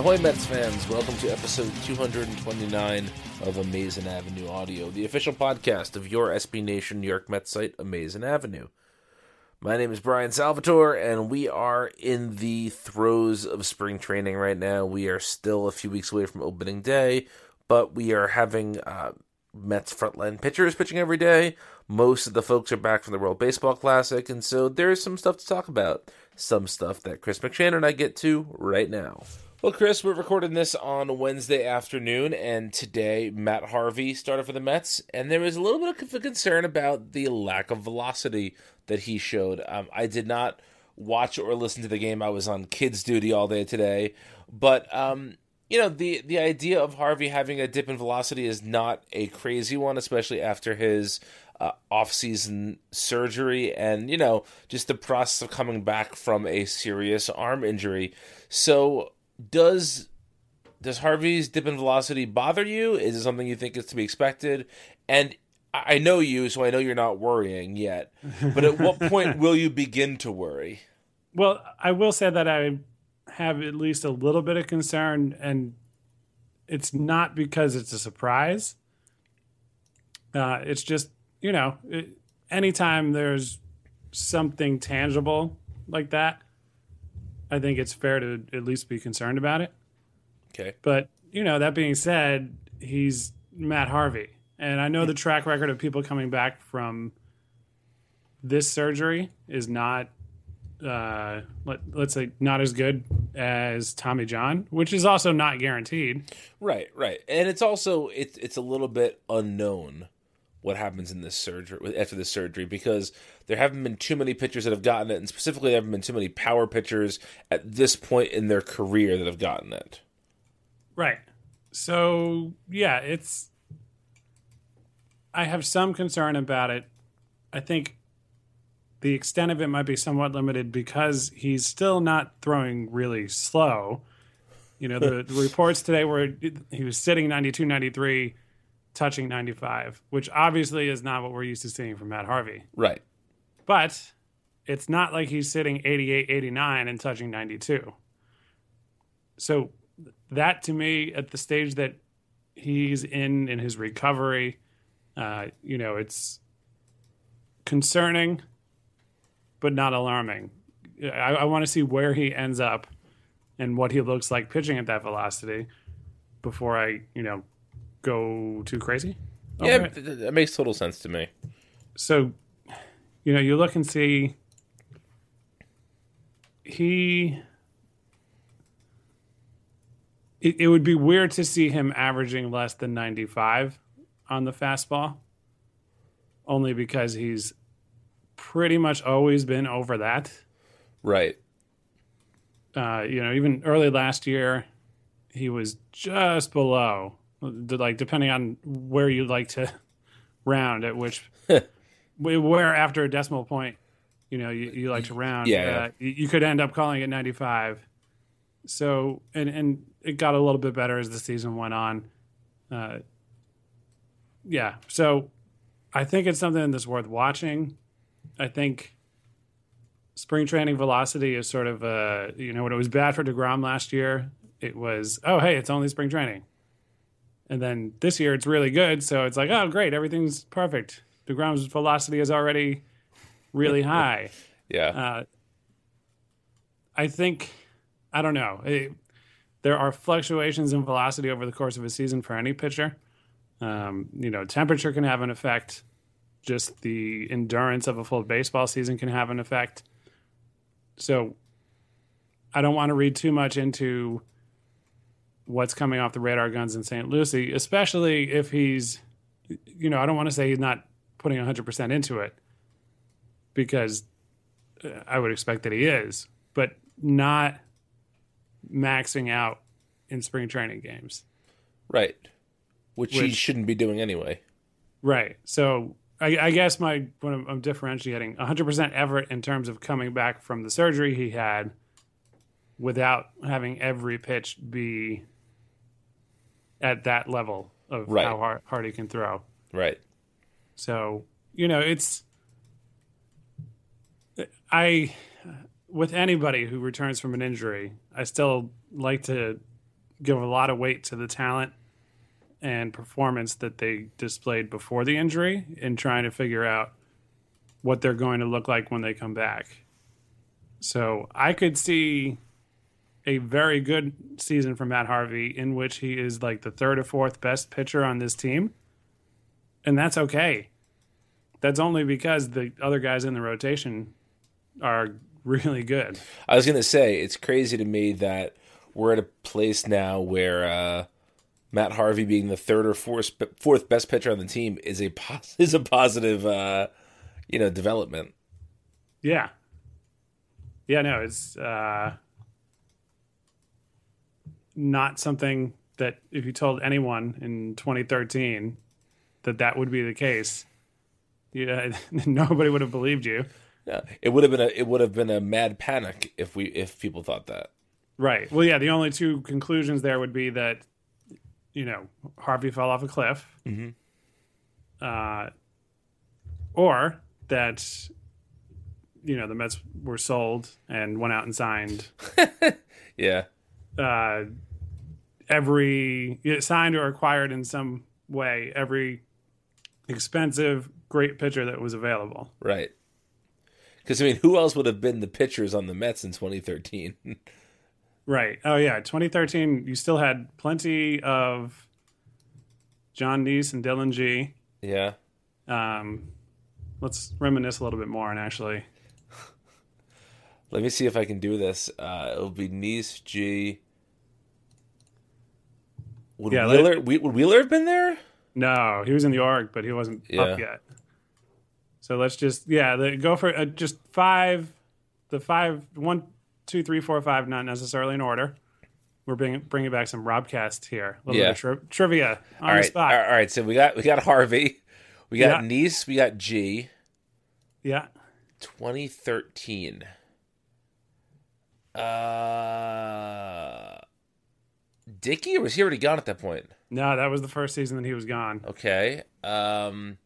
Ahoy Mets fans, welcome to episode 229 of Amazin' Avenue Audio, the official podcast of your SB Nation New York Mets site, Amazin' Avenue. My name is Brian Salvatore, and we are in the throes of spring training right now. We are still a few weeks away from opening day, but we are having uh, Mets frontline pitchers pitching every day. Most of the folks are back from the World Baseball Classic, and so there's some stuff to talk about. Some stuff that Chris McShane and I get to right now. Well, Chris, we're recording this on Wednesday afternoon, and today Matt Harvey started for the Mets, and there was a little bit of concern about the lack of velocity that he showed. Um, I did not watch or listen to the game; I was on kids' duty all day today. But um, you know, the the idea of Harvey having a dip in velocity is not a crazy one, especially after his uh, off-season surgery and you know just the process of coming back from a serious arm injury. So does does Harvey's dip in velocity bother you? Is it something you think is to be expected? And I know you, so I know you're not worrying yet. But at what point will you begin to worry? Well, I will say that I have at least a little bit of concern, and it's not because it's a surprise. Uh, it's just you know, it, anytime there's something tangible like that, I think it's fair to at least be concerned about it. Okay. But, you know, that being said, he's Matt Harvey. And I know the track record of people coming back from this surgery is not, uh, let, let's say, not as good as Tommy John, which is also not guaranteed. Right, right. And it's also, it's, it's a little bit unknown what happens in this surgery after this surgery because there haven't been too many pitchers that have gotten it, and specifically, there haven't been too many power pitchers at this point in their career that have gotten it. Right. So yeah, it's. I have some concern about it. I think the extent of it might be somewhat limited because he's still not throwing really slow. You know, the, the reports today were he was sitting 92, 93, touching 95, which obviously is not what we're used to seeing from Matt Harvey. Right. But it's not like he's sitting 88, 89 and touching 92. So that to me, at the stage that he's in in his recovery, uh, you know, it's concerning, but not alarming. I, I want to see where he ends up and what he looks like pitching at that velocity before I, you know, go too crazy. Yeah, it. th- th- that makes total sense to me. so you know you look and see he it, it would be weird to see him averaging less than 95 on the fastball only because he's pretty much always been over that Right. uh, you know, even early last year, he was just below, like depending on where you like to round at which, where after a decimal point, you know, you, you like to round. Yeah, yeah. Uh, you you could end up calling it 95. So, and, and it got a little bit better as the season went on. Uh, yeah. So I think it's something that's worth watching. I think spring training velocity is sort of uh you know when it was bad for deGrom last year, it was oh hey it's only spring training, and then this year it's really good, so it's like oh great everything's perfect. The deGrom's velocity is already really high. Yeah. Uh, I think I don't know. It- there are fluctuations in velocity over the course of a season for any pitcher. Um, you know, temperature can have an effect. Just the endurance of a full baseball season can have an effect. So, I don't want to read too much into what's coming off the radar guns in St. Lucie, especially if he's, you know, I don't want to say he's not putting 100% into it because uh, I would expect that he is, but not maxing out in spring training games. right. Which, he shouldn't be doing anyway. Right. So I, I guess my I'm, I'm differentiating 100% Everett in terms of coming back from the surgery he had without having every pitch be at that level of Right. how hard, hard he can throw. Right. So, you know, it's I with anybody who returns from an injury, I still like to give a lot of weight to the talent and performance that they displayed before the injury in trying to figure out what they're going to look like when they come back. So, I could see a very good season from Matt Harvey in which he is like the third or fourth best pitcher on this team. And that's okay. That's only because the other guys in the rotation are really good. I was gonna say it's crazy to me that we're at a place now where uh, Matt Harvey being the third or fourth fourth best pitcher on the team is a is a positive uh, you know development. Yeah. Yeah, no, it's uh, not something that if you told anyone in 2013 that that would be the case, yeah, nobody would have believed you. Yeah, it would have been a it would have been a mad panic if we if people thought that. Right. Well, yeah, the only two conclusions there would be that, you know, Harvey fell off a cliff, uh, or that, you know, the Mets were sold and went out and signed Yeah, uh, every signed or acquired in some way every expensive great pitcher that was available. right. Because I mean, who else would have been the pitchers on the Mets in 2013? Right. Oh yeah, 2013. You still had plenty of Jon Niese and Dillon Gee. yeah, Um, let's reminisce a little bit more and actually. let me see if I can do this. Uh, it'll be Niese Gee. Would Yeah, Wheeler would Wheeler have been there? No, he was in the org, but he wasn't Yeah. up yet. So let's just yeah, the, go for uh, just five. The five, one, two, three, four, five, not necessarily in order. We're bringing bringing back some Robcast here. A little Yeah. bit of tri- trivia on all the right, spot. all right. So we got we got Harvey, we got Yeah. Niese, we got Gee. Yeah. 2013. Uh, Dickey, or was he already gone at that point? No, that was the first season that he was gone. Okay. Um,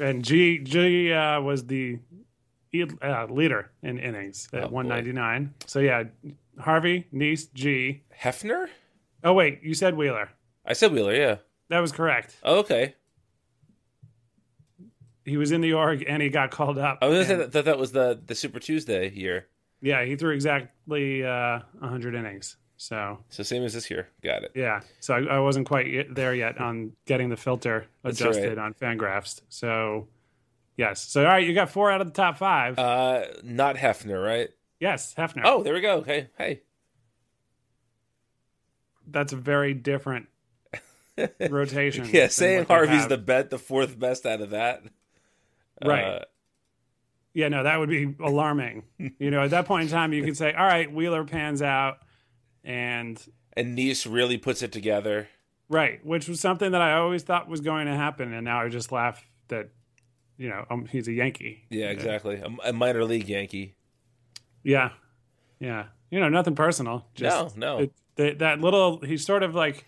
And Gee Gee uh, was the uh, leader in innings at Oh, boy. 199. So yeah, Harvey, Niese, Gee. Hefner? Oh wait, you said Wheeler. I said Wheeler, yeah. That was correct. Oh, okay. He was in the org and he got called up. I was gonna say that, that that was the the Super Tuesday year. Yeah, he threw exactly uh, 100 innings. So So same as this year. Got it. yeah, so I, I wasn't quite yet there yet on getting the filter adjusted right. on Fangraphs. So yes, so all right, you got four out of the top five. Uh, not Hefner, right? yes, Hefner. Oh, there we go. Okay. Hey. that's a very different rotation. Yeah, saying Harvey's the bet, the fourth best out of that. Right. Uh, Yeah, no, that would be alarming. you know, at that point in time, you could say, all right, Wheeler pans out, and and Niese really puts it together. right, which was something that I always thought was going to happen, and now I just laugh that, you know, um, he's a Yankee. Yeah, exactly. A, a minor league Yankee. Yeah, yeah. You know, nothing personal. Just, No, no. It, that, that little, he sort of like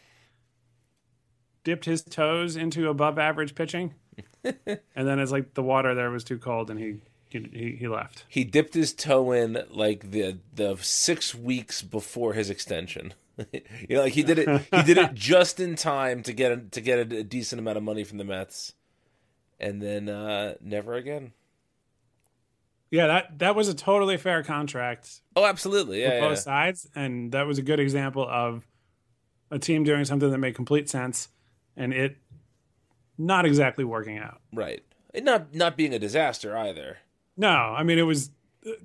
dipped his toes into above average pitching, and then it's like the water there was too cold, and he he, he left. He dipped his toe in like the the six weeks before his extension. you know, like he did it. He did it just in time to get a, to get a, a decent amount of money from the Mets, and then uh, never again. Yeah, that that was a totally fair contract Oh, absolutely. for Yeah, both yeah. sides, and that was a good example of a team doing something that made complete sense, and it not exactly working out. right. And not not being a disaster either. No, I mean it was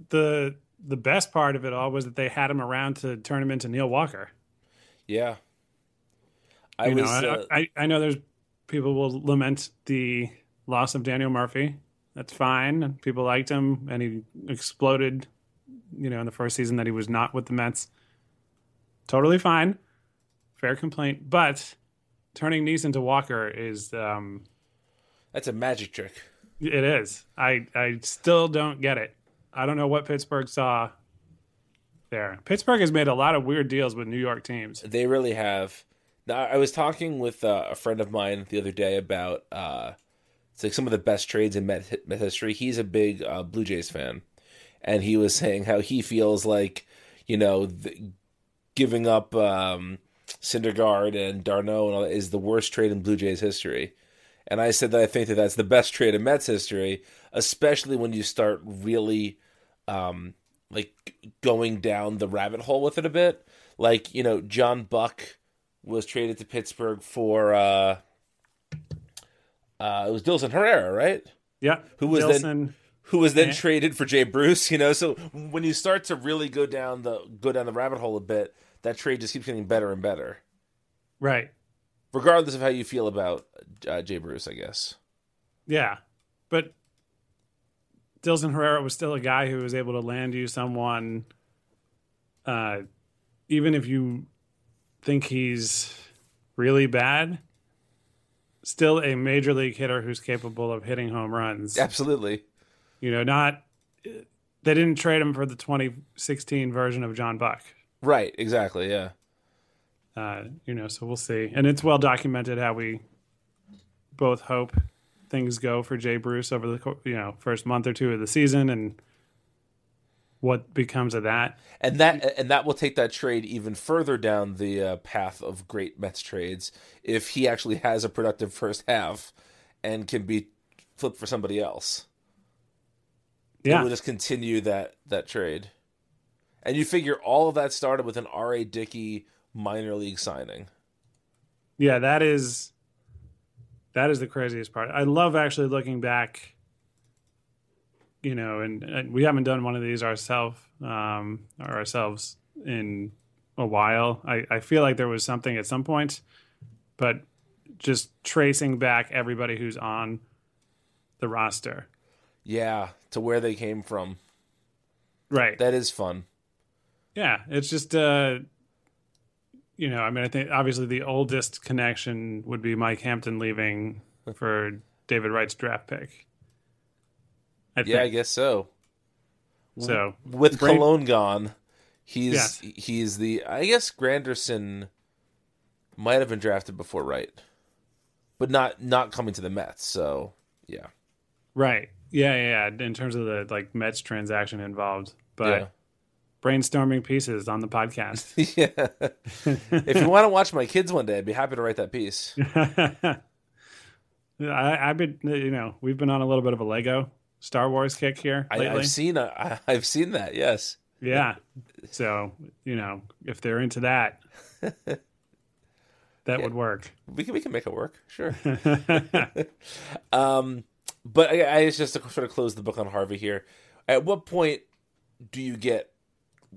the the best part of it all was that they had him around to turn him into Neil Walker. Yeah. I You was. know, I, uh, I I know there's people will lament the loss of Daniel Murphy. That's fine. People liked him, and he exploded. You know, in the first season that he was not with the Mets. Totally fine, fair complaint. But turning Neeson into Walker is um, that's a magic trick. It is. I I still don't get it. I don't know what Pittsburgh saw there. Pittsburgh has made a lot of weird deals with New York teams. They really have. Now, I was talking with uh, a friend of mine the other day about uh, it's like some of the best trades in Met, history. He's a big uh, Blue Jays fan, and he was saying how he feels like you know the, giving up um, Syndergaard and d'Arnaud and all that is the worst trade in Blue Jays history. And I said that I think that that's the best trade in Mets history, especially when you start really um, like going down the rabbit hole with it a bit. Like you know, John Buck was traded to Pittsburgh for uh, uh, it was Dilson Herrera, right? Yeah, Who was Dilson, then who was then Yeah. traded for Jay Bruce? You know, so when you start to really go down the go down the rabbit hole a bit, that trade just keeps getting better and better, right? Regardless of how you feel about uh, Jay Bruce. I guess. Yeah, but Dilson Herrera was still a guy who was able to land you someone, uh, even if you think he's really bad. Still a major league hitter who's capable of hitting home runs. Absolutely. You know, not they didn't trade him for the 2016 version of John Buck. Right. Exactly. Yeah. Uh, you know, so we'll see. And it's well documented how we both hope things go for Jay Bruce over the you know first month or two of the season, and what becomes of that. and that and that will take that trade even further down the uh, path of great Mets trades if he actually has a productive first half and can be flipped for somebody else. It Yeah, will just continue that that trade, and you figure all of that started with an R. A. Dickey minor league signing. yeah, that is that is the craziest part. I love actually looking back. You know, and, and we haven't done one of these ourselves um, or ourselves in a while. I, I feel like there was something at some point, but just tracing back everybody who's on the roster. Yeah, to where they came from. Right. That is fun. yeah. It's just, uh, you know, I mean, I think obviously the oldest connection would be Mike Hampton leaving for David Wright's draft pick. I Yeah, I guess so. so. With Brain- Cologne gone, He's Yes. he's the I guess Granderson might have been drafted before Wright, but not not coming to the Mets. So yeah, Right. Yeah, yeah, yeah. In terms of the like Mets transaction involved, but Yeah. Brainstorming pieces on the podcast. yeah. if you want to watch my kids one day, I'd be happy to write that piece. I, I've been, you know, we've been on a little bit of a Lego Star Wars kick here I, lately. I've seen a, I, I've seen that. Yes. yeah. So, you know, if they're into that, that would work. We can we can make it work, sure. um, but I, I just to sort of close the book on Harvey here. At what point do you get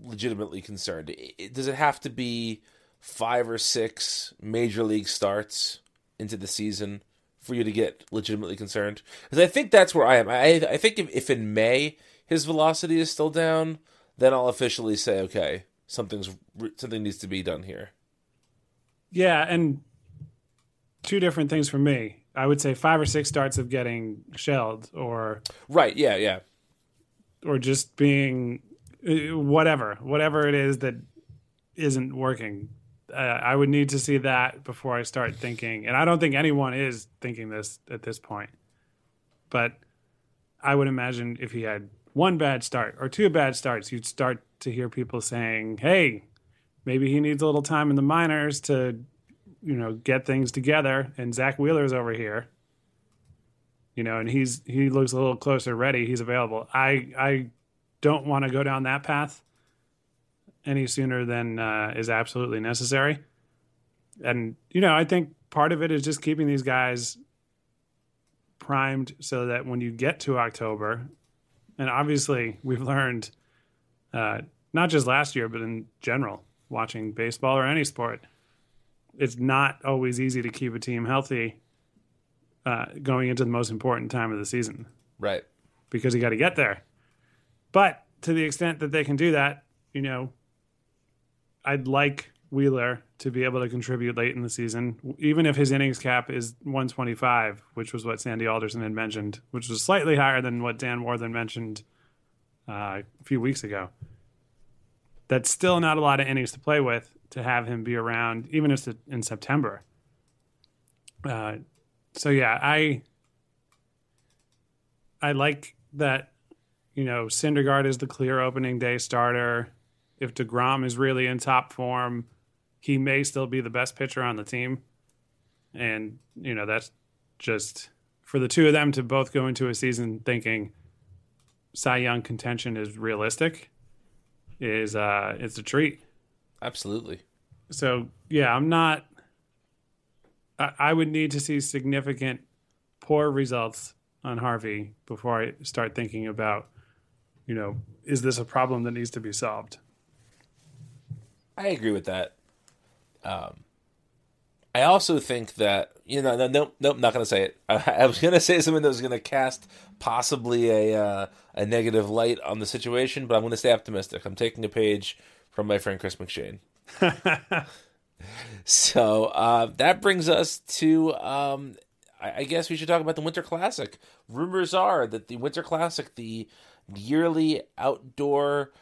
legitimately concerned? Does it have to be five or six major league starts into the season for you to get legitimately concerned? Because I think that's where I am. I I think if, if in May his velocity is still down, then I'll officially say okay, something's something needs to be done here. Yeah, and two different things for me. I would say five or six starts of getting shelled or Right? Yeah. Yeah. or just being whatever, whatever it is that isn't working. Uh, I would need to see that before I start thinking, and I don't think anyone is thinking this at this point. But I would imagine if he had one bad start or two bad starts, you'd start to hear people saying, "Hey, maybe he needs a little time in the minors to, you know, get things together." And Zack Wheeler's over here, you know, and he's he looks a little closer ready. He's available. I I don't want to go down that path any sooner than uh, is absolutely necessary. And you know, I think part of it is just keeping these guys primed so that when you get to October, and obviously we've learned uh, not just last year, but in general, watching baseball or any sport, it's not always easy to keep a team healthy uh, going into the most important time of the season Right. because you got to get there. But to the extent that they can do that, you know, I'd like Wheeler to be able to contribute late in the season, even if his innings cap is 125, which was what Sandy Alderson had mentioned, which was slightly higher than what Dan Warthen mentioned uh, a few weeks ago. That's still not a lot of innings to play with to have him be around, even if it's in September. Uh, so yeah, I I like that. You know, Syndergaard is the clear opening day starter. If deGrom is really in top form, he may still be the best pitcher on the team. And you know, that's just for the two of them to both go into a season thinking Cy Young contention is realistic. Is uh, it's a treat Absolutely. so yeah, I'm not. I, I would need to see significant poor results on Harvey before I start thinking about, you know, is this a problem that needs to be solved? I agree with that. Um, I also think that you know, no, nope, nope, not going to say it. I, I was going to say something that was going to cast possibly a uh, a negative light on the situation, but I'm going to stay optimistic. I'm taking a page from my friend Chris McShane. so uh, that brings us to, um, I, I guess we should talk about the Winter Classic. Rumors are that the Winter Classic, the yearly outdoor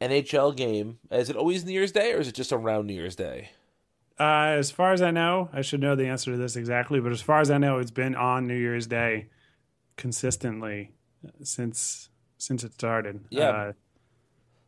NHL game, is it always New Year's Day or is it just around New Year's Day? Uh, as far as I know, I should know the answer to this exactly, but as far as I know, it's been on New Year's Day consistently since since it started. Yeah. Uh,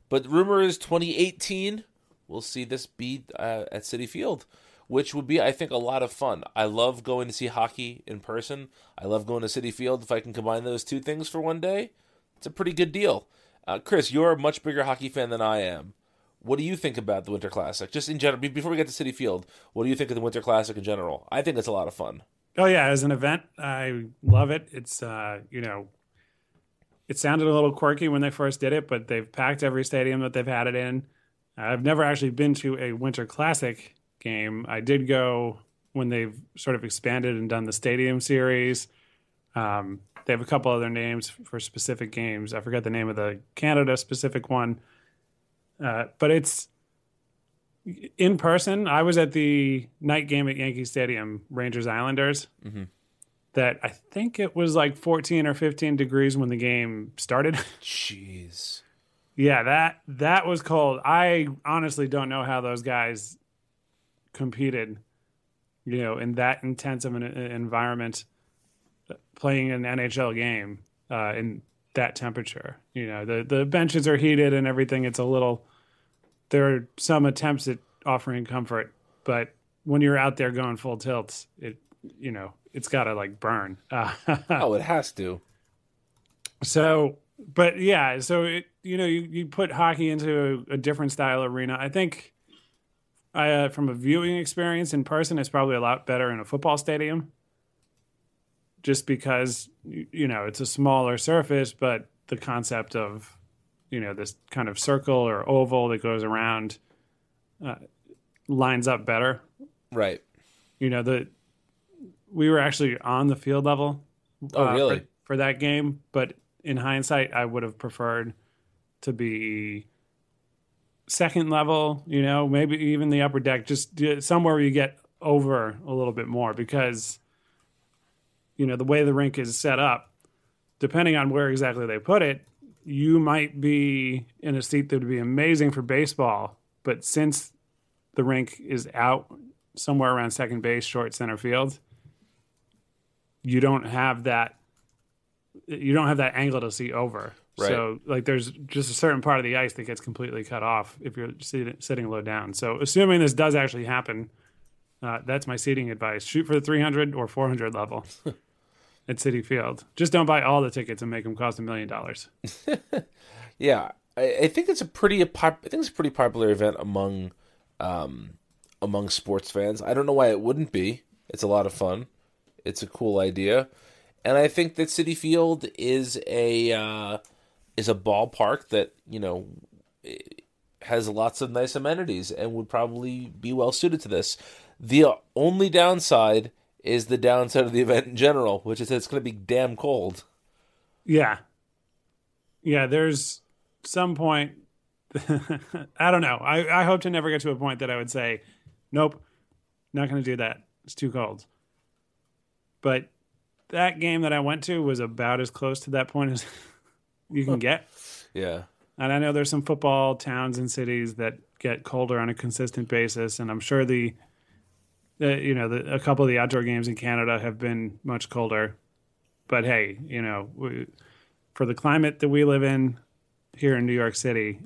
But rumor is 2018. We'll see this be uh, at Citi Field, which would be, I think, a lot of fun. I love going to see hockey in person. I love going to Citi Field. If I can combine those two things for one day, it's a pretty good deal. Uh, Chris, you're a much bigger hockey fan than I am. What do you think about the Winter Classic? Just in general, before we get to Citi Field, what do you think of the Winter Classic in general? I think it's a lot of fun. Oh yeah, as an event, I love it. It's uh, you know, it sounded a little quirky when they first did it, but they've packed every stadium that they've had it in. I've never actually been to a Winter Classic game. I did go when they've sort of expanded and done the stadium series. Um, they have a couple other names for specific games. I forget the name of the Canada specific one, uh, but it's in person. I was at the night game at Yankee Stadium, Rangers Islanders. That I think it was like 14 or 15 degrees when the game started. Jeez. Yeah, that that was cold. I honestly don't know how those guys competed, you know, in that intense of an environment, playing an NHL game uh, in that temperature. You know, the the benches are heated and everything. It's a little. There are some attempts at offering comfort, but when you're out there going full tilts, it you know it's got to like burn. Uh, oh, it has to. So, but yeah, so it you know you, you put hockey into a, a different style arena. I think, I uh, from a viewing experience in person, it's probably a lot better in a football stadium. Just because you know it's a smaller surface, but the concept of you know this kind of circle or oval that goes around uh, lines up better. Right. You know the we were actually on the field level. Oh, uh, really? For, for that game, but in hindsight, I would have preferred to be second level. You know, maybe even the upper deck, just somewhere where you get over a little bit more because you know the way the rink is set up. Depending on where exactly they put it, you might be in a seat that would be amazing for baseball, but since the rink is out somewhere around second base, short center field, you don't have that you don't have that angle to see over. Right. So like there's just a certain part of the ice that gets completely cut off if you're sitting, sitting low down. So assuming this does actually happen, uh, that's my seating advice. Shoot for the 300 or 400 level at Citi Field. Just don't buy all the tickets and make them cost a million dollars. Yeah, I, I think it's a pretty I think it's a pretty popular event among um, among sports fans. I don't know why it wouldn't be. It's a lot of fun. It's a cool idea, and I think that Citi Field is a uh, is a ballpark that you know has lots of nice amenities and would probably be well suited to this. The only downside is the downside of the event in general, which is that it's going to be damn cold. Yeah. Yeah, there's some point. I don't know. I, I hope to never get to a point that I would say, nope, not going to do that. It's too cold. But that game that I went to was about as close to that point as you can get. Yeah. And I know there's some football towns and cities that get colder on a consistent basis, and I'm sure the, you know, the, a couple of the outdoor games in Canada have been much colder. But hey, you know, we, for the climate that we live in here in New York City,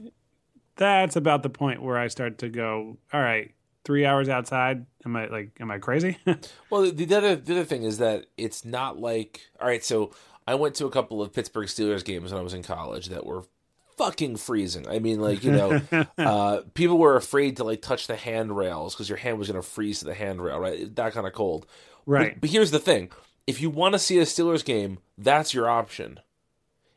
that's about the point where I start to go, all right, three hours outside. Am I like, am I crazy? Well, the the other the other thing is that it's not like all right. So I went to a couple of Pittsburgh Steelers games when I was in college that were fucking freezing. I mean, like you know, uh, people were afraid to like touch the handrails because your hand was going to freeze to the handrail, right? That kind of cold, Right. But, but here's the thing: if you want to see a Steelers game, that's your option.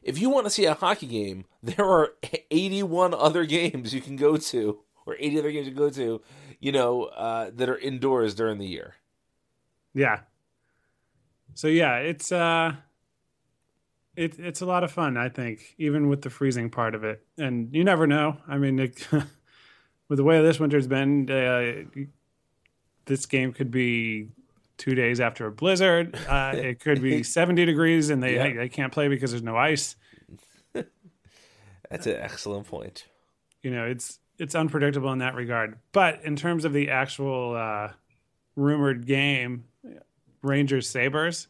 If you want to see a hockey game, there are 81 other games you can go to, or 80 other games you can go to, you know, uh, that are indoors during the year. Yeah. So yeah, it's uh it, it's a lot of fun, I think, even with the freezing part of it. And you never know. I mean, it, with the way this winter's been, uh, this game could be two days after a blizzard. Uh, it could be 70 degrees and they, Yeah. they can't play because there's no ice. That's an excellent point. you know it's it's unpredictable in that regard but in terms of the actual uh rumored game rangers Sabres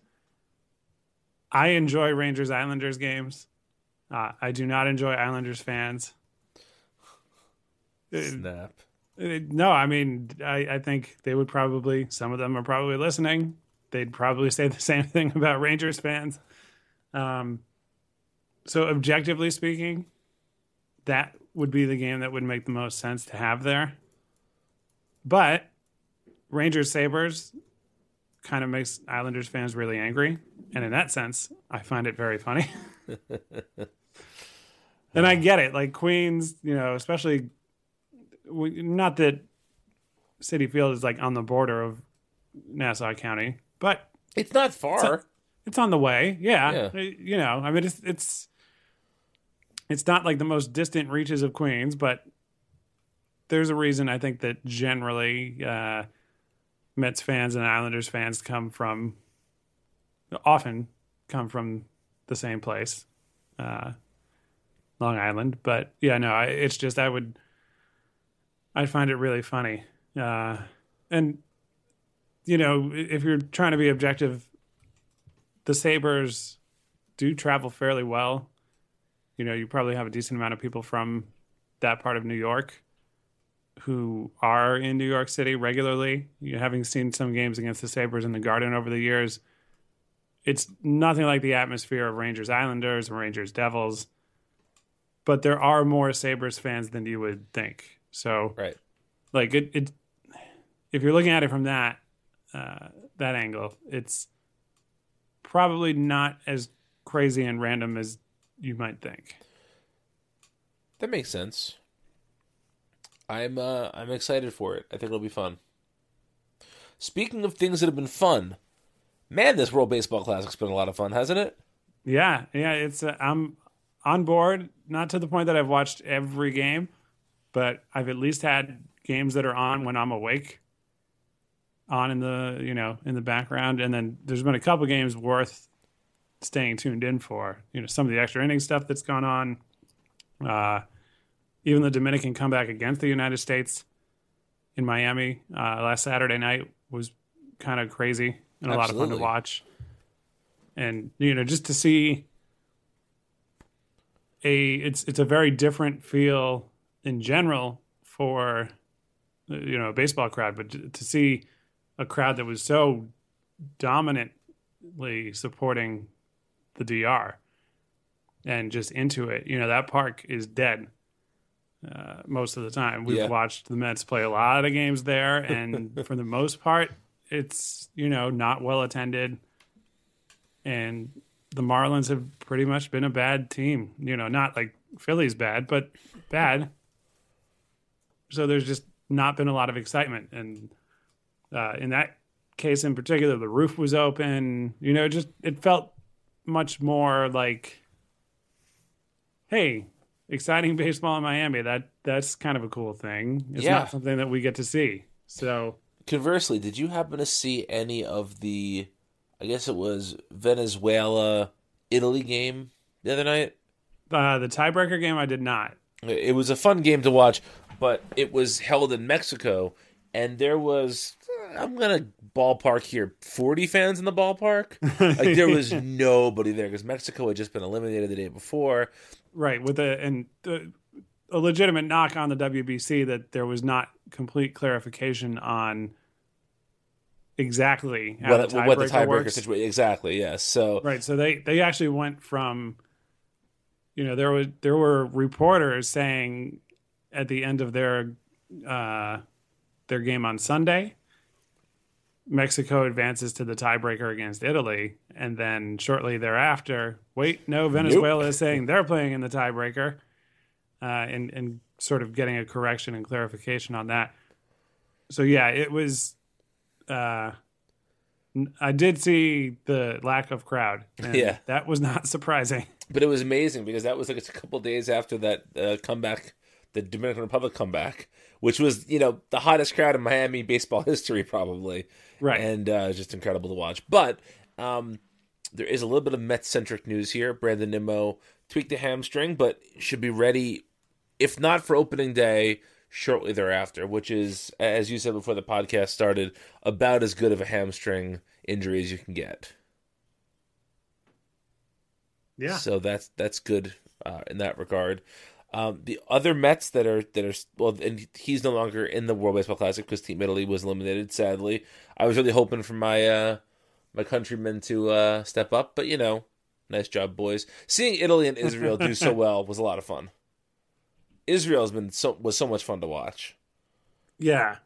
i enjoy rangers islanders games uh, i do not enjoy islanders fans Uh, Snap. uh, no i mean I, I think they would probably some of them are probably listening they'd probably say the same thing about rangers fans um so objectively speaking that would be the game that would make the most sense to have there. But Rangers Sabres kind of makes Islanders fans really angry. And in that sense, I find it very funny. and I get it. Like Queens, you know, especially not that Citi Field is like on the border of Nassau County, but It's not far. it's on the way. Yeah. Yeah. You know, I mean, it's, it's, it's not like the most distant reaches of Queens, but there's a reason I think that generally uh, Mets fans and Islanders fans come from, often come from the same place. Uh, Long Island. But yeah, no, I, it's just I would I find it really funny, uh, and you know if you're trying to be objective, the Sabres do travel fairly well. You know, you probably have a decent amount of people from that part of New York who are in New York City regularly. You having seen some games against the Sabres in the Garden over the years, it's nothing like the atmosphere of Rangers Islanders and Rangers Devils. But there are more Sabres fans than you would think. So Right. like it, it if you're looking at it from that uh, that angle, it's probably not as crazy and random as you might think. That makes sense. I'm uh I'm excited for it. I think it'll be fun. Speaking of things that have been fun, man, this World Baseball Classic's been a lot of fun, hasn't it? Yeah, yeah, it's uh, I'm on board. Not to the point that I've watched every game, but I've at least had games that are on when I'm awake, on in the you know in the background, and then there's been a couple games worth staying tuned in for. You know, some of the extra inning stuff that's gone on. Uh, even the Dominican comeback against the United States in Miami uh, last Saturday night was kind of crazy and a lot of fun to watch. And you know, just to see a it's it's a very different feel in general for you know a baseball crowd, but to, to see a crowd that was so dominantly supporting the DR and just into it, you know, that park is dead uh, most of the time. We've Yeah. watched the Mets play a lot of games there, and for the most part, it's you know not well attended, and the Marlins have pretty much been a bad team. You know, not like Philly's bad, but bad. So there's just not been a lot of excitement, and uh, in that case in particular, the roof was open. You know, just it felt much more like, hey, exciting baseball in Miami. That that's kind of a cool thing. It's Yeah. not something that we get to see. So Conversely, did you happen to see any of the I guess it was Venezuela Italy game the other night? uh, the tiebreaker game, I did not. It was a fun game to watch, but it was held in Mexico, and there was I'm gonna ballpark here 40 fans in the ballpark. Like there was nobody there because Mexico had just been eliminated the day before. Right, with a and the, a legitimate knock on the WBC that there was not complete clarification on exactly how What, the what the tiebreaker tiebreaker situation exactly? Yes. So Right, so they they actually went from, you know, there was there were reporters saying at the end of their uh, their game on Sunday, Mexico advances to the tiebreaker against Italy, and then shortly thereafter, wait, no, Venezuela is saying they're playing in the tiebreaker, uh, and and sort of getting a correction and clarification on that. So yeah, it was. Uh, I did see the lack of crowd. And Yeah. that was not surprising. But it was amazing because that was like a couple days after that uh, comeback, the Dominican Republic comeback, which was you know the hottest crowd in Miami baseball history probably, Right. And uh, just incredible to watch. But um, there is a little bit of Mets centric news here. Brandon Nimmo tweaked the hamstring, but should be ready, if not for opening day, shortly thereafter. Which is, as you said before the podcast started, about as good of a hamstring injury as you can get. Yeah. So that's that's good uh, in that regard. Um, the other Mets that are that are well, and he's no longer in the World Baseball Classic because Team Italy was eliminated. Sadly, I was really hoping for my uh, my countrymen to uh, step up, but you know, nice job, boys. Seeing Italy and Israel do so well was a lot of fun. Israel has been so was so much fun to watch, Yeah.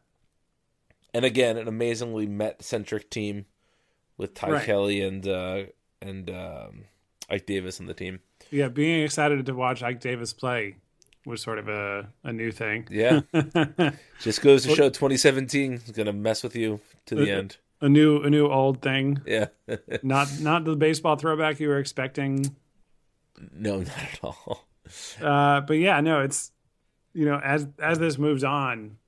and again, an amazingly Met centric team with Ty Right. Kelly and uh, and um, Ike Davis on the team. Yeah. Being excited to watch Ike Davis play was sort of a, a new thing. Yeah. Just goes to show 2017 is going to mess with you to the Uh, end. A new a new old thing. Yeah. Not not the baseball throwback you were expecting. no, not at all. Uh, but yeah, no, it's you know as as this moves on,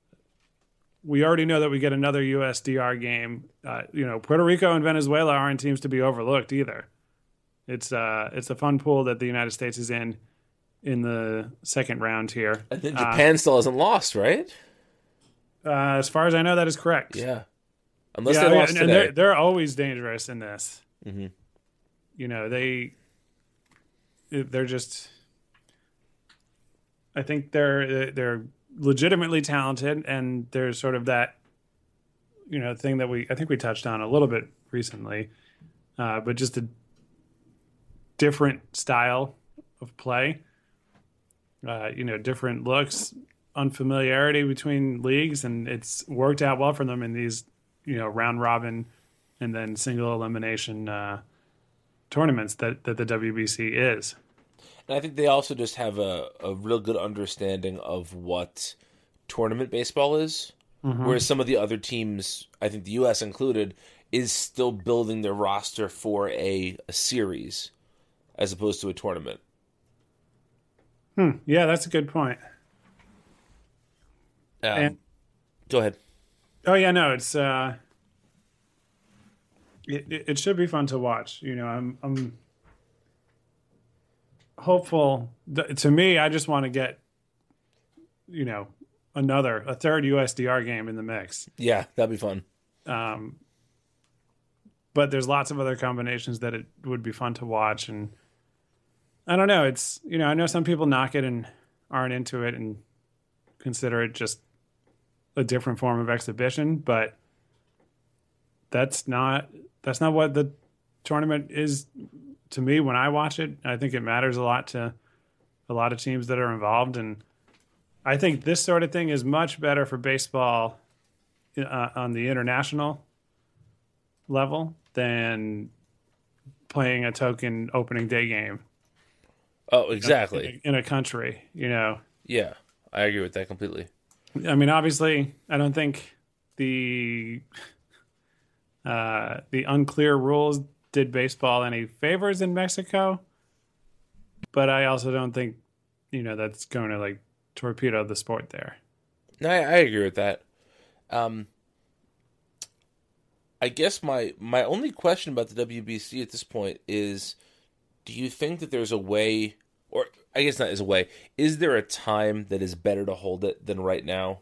we already know that we get another USDR game. Uh, you know, Puerto Rico and Venezuela aren't teams to be overlooked either. It's uh it's a fun pool that the United States is in. in the second round here. And then Uh, Japan still hasn't lost, right? Uh, as far as I know, that is correct. Yeah. Unless Yeah, they lost today. they're, they're always dangerous in this. Mhm. You know, they they're just. I think they're they're legitimately talented, and there's sort of that, you know, thing that we I think we touched on a little bit recently, uh, but just a different style of play. Uh, you know, different looks, unfamiliarity between leagues, and it's worked out well for them in these, you know, round robin and then single elimination uh, tournaments that, that the WBC is. And I think they also just have a, a real good understanding of what tournament baseball is. Mhm. Whereas some of the other teams, I think the U.S. included, is still building their roster for a, a series as opposed to a tournament. Hmm. Yeah, that's a good point. Um, And- go ahead. Oh yeah, no, it's uh, it, it should be fun to watch. You know, I'm I'm hopeful. th- To me, I just want to get, you know, another a third USDR game in the mix. Yeah, that'd be fun. Um, but there's lots of other combinations that it would be fun to watch, and I don't know. It's you know I know some people knock it and aren't into it and consider it just a different form of exhibition, but that's not that's not what the tournament is to me when I watch it. I think it matters a lot to a lot of teams that are involved, and I think this sort of thing is much better for baseball uh, on the international level than playing a token opening day game. Oh, exactly. In a, in a country, you know. Yeah, I agree with that completely. I mean, obviously, I don't think the uh, the unclear rules did baseball any favors in Mexico, but I also don't think you know that's going to like torpedo the sport there. No, I, I agree with that. Um, I guess my my only question about the WBC at this point is, do you think that there's a way, or I guess not as a way, is there a time that is better to hold it than right now?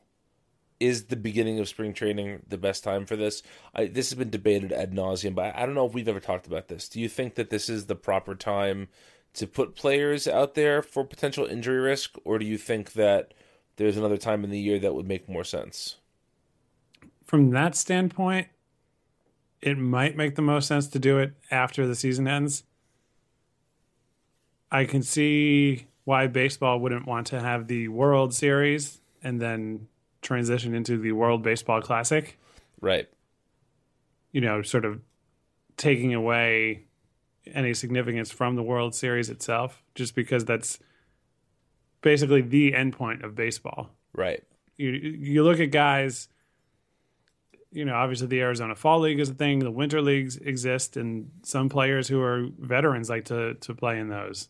Is the beginning of spring training the best time for this? I, this has been debated ad nauseum, but I don't know if we've ever talked about this. Do you think that this is the proper time to put players out there for potential injury risk, or do you think that there's another time in the year that would make more sense? From that standpoint, it might make the most sense to do it after the season ends. I can see why baseball wouldn't want to have the World Series and then transition into the World Baseball Classic. Right. You know, sort of taking away any significance from the World Series itself, just because that's basically the endpoint of baseball. Right. You you look at guys. You know, obviously the Arizona Fall League is a thing. The Winter Leagues exist, and some players who are veterans like to to play in those.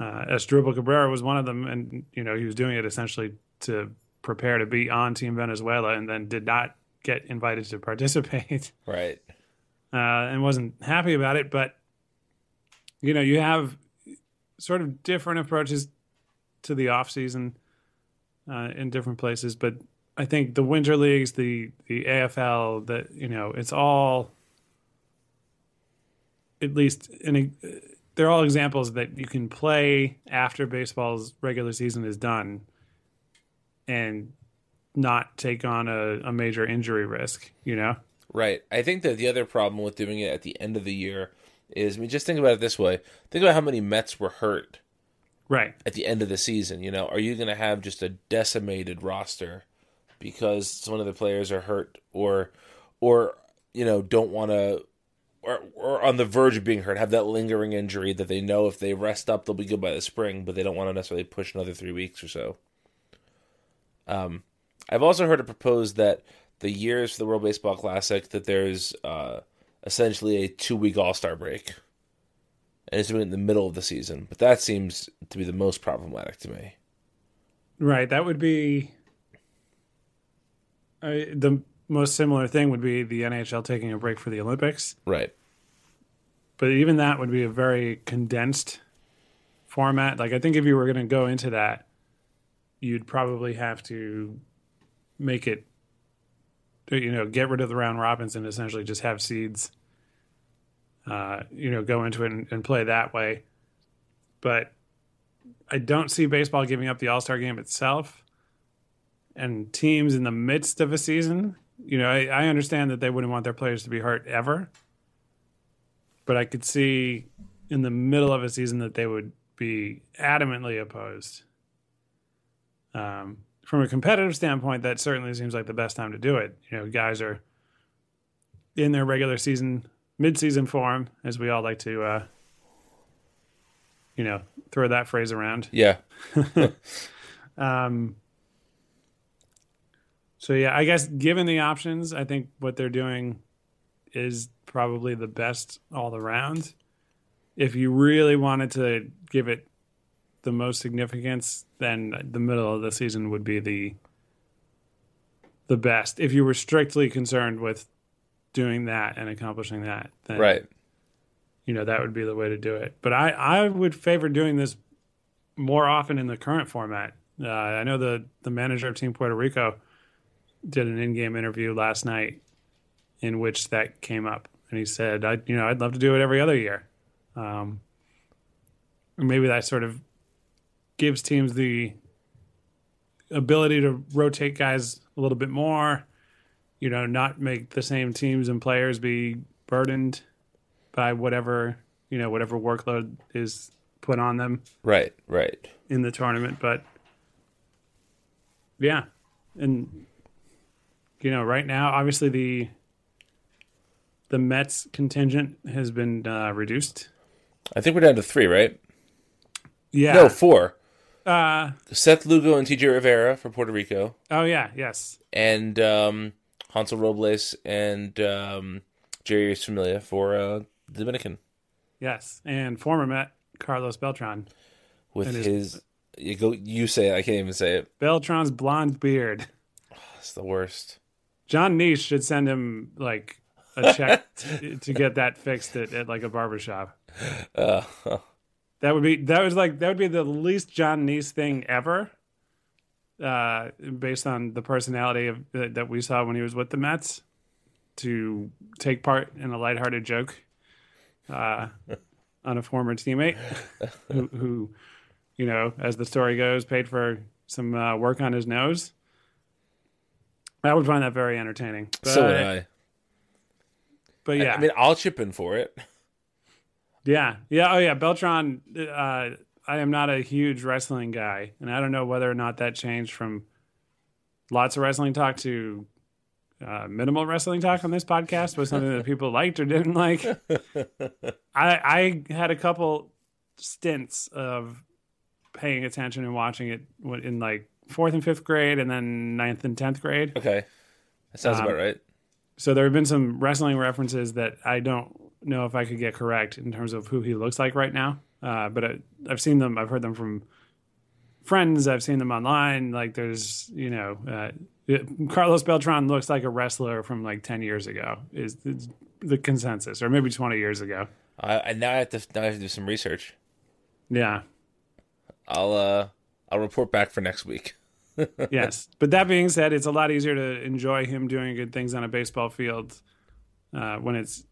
Uh, Cabrera was one of them, and you know he was doing it essentially to prepare to be on Team Venezuela, and then did not get invited to participate. Right. uh, and wasn't happy about it. But you know, you have sort of different approaches to the off season uh, in different places. But I think the winter leagues, the the AFL, that you know, it's all at least in a, they're all examples that you can play after baseball's regular season is done and not take on a, a major injury risk, you know? Right. I think that the other problem with doing it at the end of the year is, I mean, just think about it this way. Think about how many Mets were hurt Right. at the end of the season. You know, are you going to have just a decimated roster because some of the players are hurt or, or you know, don't want to, or, or on the verge of being hurt, have that lingering injury that they know if they rest up, they'll be good by the spring, but they don't want to necessarily push another three weeks or so. Um, I've also heard it proposed that the years for the World Baseball Classic that there's uh, essentially a two week All Star break, and it's in the middle of the season. But that seems to be the most problematic to me. Right. That would be uh, the most similar thing would be the NHL taking a break for the Olympics. Right. But even that would be a very condensed format. Like I think if you were going to go into that, you'd probably have to make it, you know, get rid of the round robins and essentially just have seeds. Uh, you know, go into it and, and play that way. But I don't see baseball giving up the All Star game itself. And teams in the midst of a season, you know, I, I understand that they wouldn't want their players to be hurt ever. But I could see in the middle of a season that they would be adamantly opposed. Um, from a competitive standpoint, that certainly seems like the best time to do it. You know, guys are in their regular season, mid-season form, as we all like to, uh, you know, throw that phrase around. Yeah. Um, so yeah, I guess given the options, I think what they're doing is probably the best all around. If you really wanted to give it the most significance, then the middle of the season would be the the best. If you were strictly concerned with doing that and accomplishing that, then Right. you know that would be the way to do it. But I I would favor doing this more often in the current format. Uh, I know the the manager of Team Puerto Rico did an in-game interview last night in which that came up, and he said, "I you know I'd love to do it every other year." Um, maybe that sort of gives teams the ability to rotate guys a little bit more. You know, not make the same teams and players be burdened by whatever you know whatever workload is put on them Right. Right. in the tournament. But yeah, and you know, right now, obviously the the Mets contingent has been uh, reduced. I think we're down to three, right? Yeah. No, four. Uh, Seth Lugo and TJ Rivera for Puerto Rico, oh yeah. Yes. and um, Hansel Robles and um, Jeurys Familia for uh, Dominican Yes. And former Met Carlos Beltran. with his- his. You go. You say it. I can't even say it. Beltran's blonde beard. It's the worst. Jon Niese should send him like a check to, to get that fixed at, at like a barbershop. Uh, That would be that was like that would be the least Jon Niese thing ever. Uh, based on the personality of that that we saw when he was with the Mets, to take part in a lighthearted joke, uh, on a former teammate who, who, you know, as the story goes, paid for some uh, work on his nose. I would find that very entertaining. But, so would I. But yeah, I mean, I'll chip in for it. Yeah, yeah, oh yeah. Beltran. Uh, I am not a huge wrestling guy, and I don't know whether or not that changed from lots of wrestling talk to uh, minimal wrestling talk on this podcast was something that people liked or didn't like. I I had a couple stints of paying attention and watching it in like fourth and fifth grade, and then ninth and tenth grade. Okay, that sounds Um, about right. So there have been some wrestling references that I don't know if I could get correct in terms of who he looks like right now. Uh, but I, I've seen them. I've heard them from friends. I've seen them online. Like there's, you know, uh, it- Carlos Beltran looks like a wrestler from like ten years ago. Is is the consensus, or maybe twenty years ago? I, and now I have to now I have to do some research. Yeah. I'll uh I'll report back for next week. yes. But that being said, it's a lot easier to enjoy him doing good things on a baseball field uh, when it's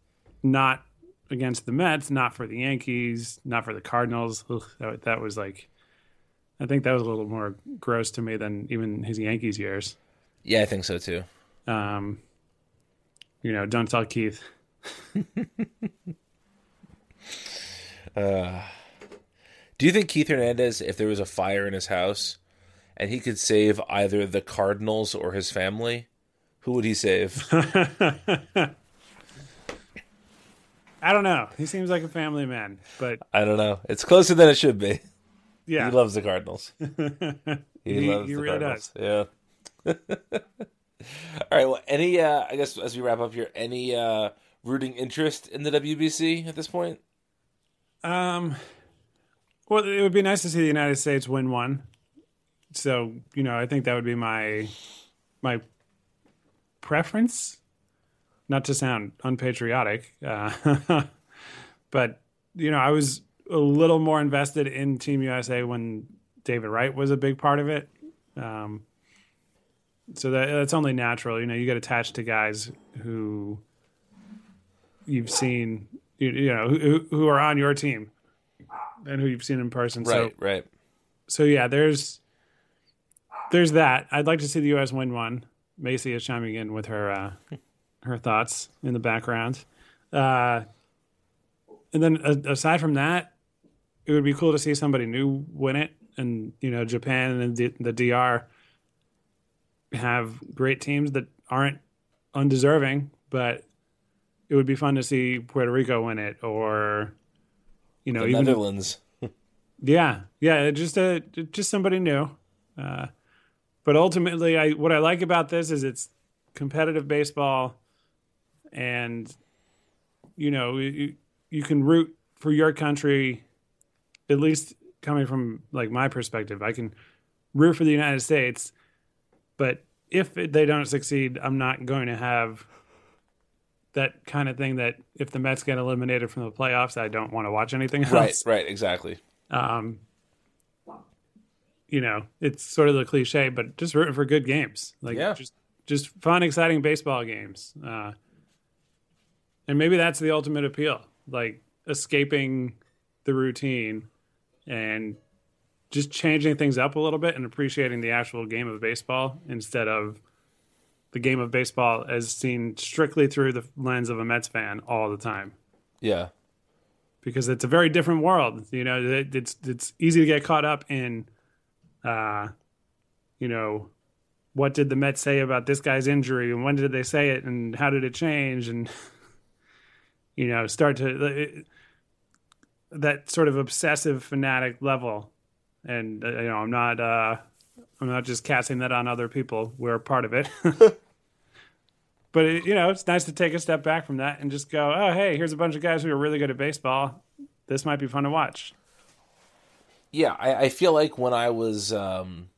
not against the Mets, not for the Yankees, not for the Cardinals. Ugh, that, that was like, I think that was a little more gross to me than even his Yankees years. Yeah, I think so too. Um, you know, don't tell Keith. Do you think Keith Hernandez, if there was a fire in his house and he could save either the Cardinals or his family, who would he save? I don't know. He seems like a family man, but I don't know. It's closer than it should be. yeah, He loves the Cardinals. He, He- loves he the really Cardinals. Yeah. All right. Well, any? Uh, I guess as we wrap up here, any uh, rooting interest in the WBC at this point? Um, well, it would be nice to see the United States win one. So you know, I think that would be my my preference. Not to sound unpatriotic, uh, but you know, I was a little more invested in Team USA when David Wright was a big part of it. Um, so that that's only natural. You know, you get attached to guys who you've seen, you, you know, who, who are on your team and who you've seen in person. Right, so, right. so yeah, there's there's that. I'd like to see the U.S. win one. Macy is chiming in with her uh, her thoughts in the background. Uh, and then uh, aside from that, it would be cool to see somebody new win it, and you know, Japan and the, the DR have great teams that aren't undeserving, but it would be fun to see Puerto Rico win it, or you know, The even Netherlands. yeah, yeah, just a just somebody new. Uh, but ultimately, I what I like about this is it's competitive baseball, and you know you, you can root for your country. At least coming from like my perspective, I can root for the United States, but if they don't succeed, I'm not going to have that kind of thing that if the Mets get eliminated from the playoffs, I don't want to watch anything else Right, right, exactly. um, you know, it's sort of the cliche, but just rooting for good games, like Yeah. just just fun, exciting baseball games, uh, and maybe that's the ultimate appeal, like escaping the routine and just changing things up a little bit and appreciating the actual game of baseball instead of the game of baseball as seen strictly through the lens of a Mets fan all the time Yeah. because it's a very different world. You know, it, it's it's easy to get caught up in, uh, you know, what did the Mets say about this guy's injury and when did they say it and how did it change and you know start to it, that sort of obsessive fanatic level. And uh, you know, I'm not uh, I'm not just casting that on other people. We're a part of it. But it, you know, it's nice to take a step back from that and just go, "Oh, hey, here's a bunch of guys who are really good at baseball. This might be fun to watch." Yeah, I, I feel like when I was um,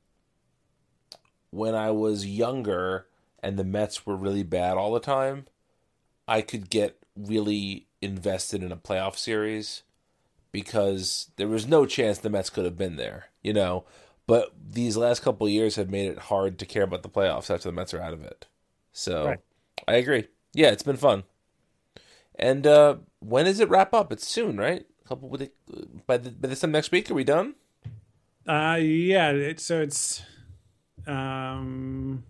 when I was younger and the Mets were really bad all the time, I could get really invested in a playoff series because there was no chance the Mets could have been there, you know. But these last couple of years have made it hard to care about the playoffs after the Mets are out of it. So Right. I agree. Yeah, it's been fun. And uh, when does it wrap up? It's soon, right? A couple with it, by the by this time next week. Are we done? Uh, yeah. It, so it's, um,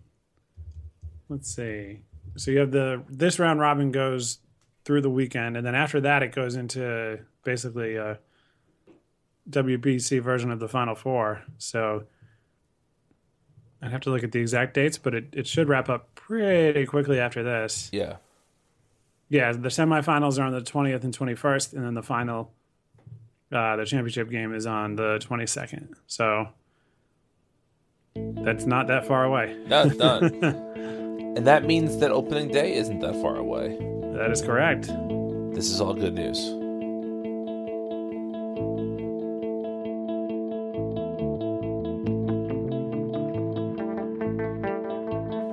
let's see. So you have the this round robin goes through the weekend, and then after that, it goes into basically a WBC version of the Final Four. So I'd have to look at the exact dates, but it, it should wrap up pretty quickly after this. Yeah. Yeah, the semifinals are on the 20th and 21st, and then the final, uh, the championship game is on the 22nd. So that's not that far away. No, it's not. and that means that opening day isn't that far away. That is correct. This is all good news.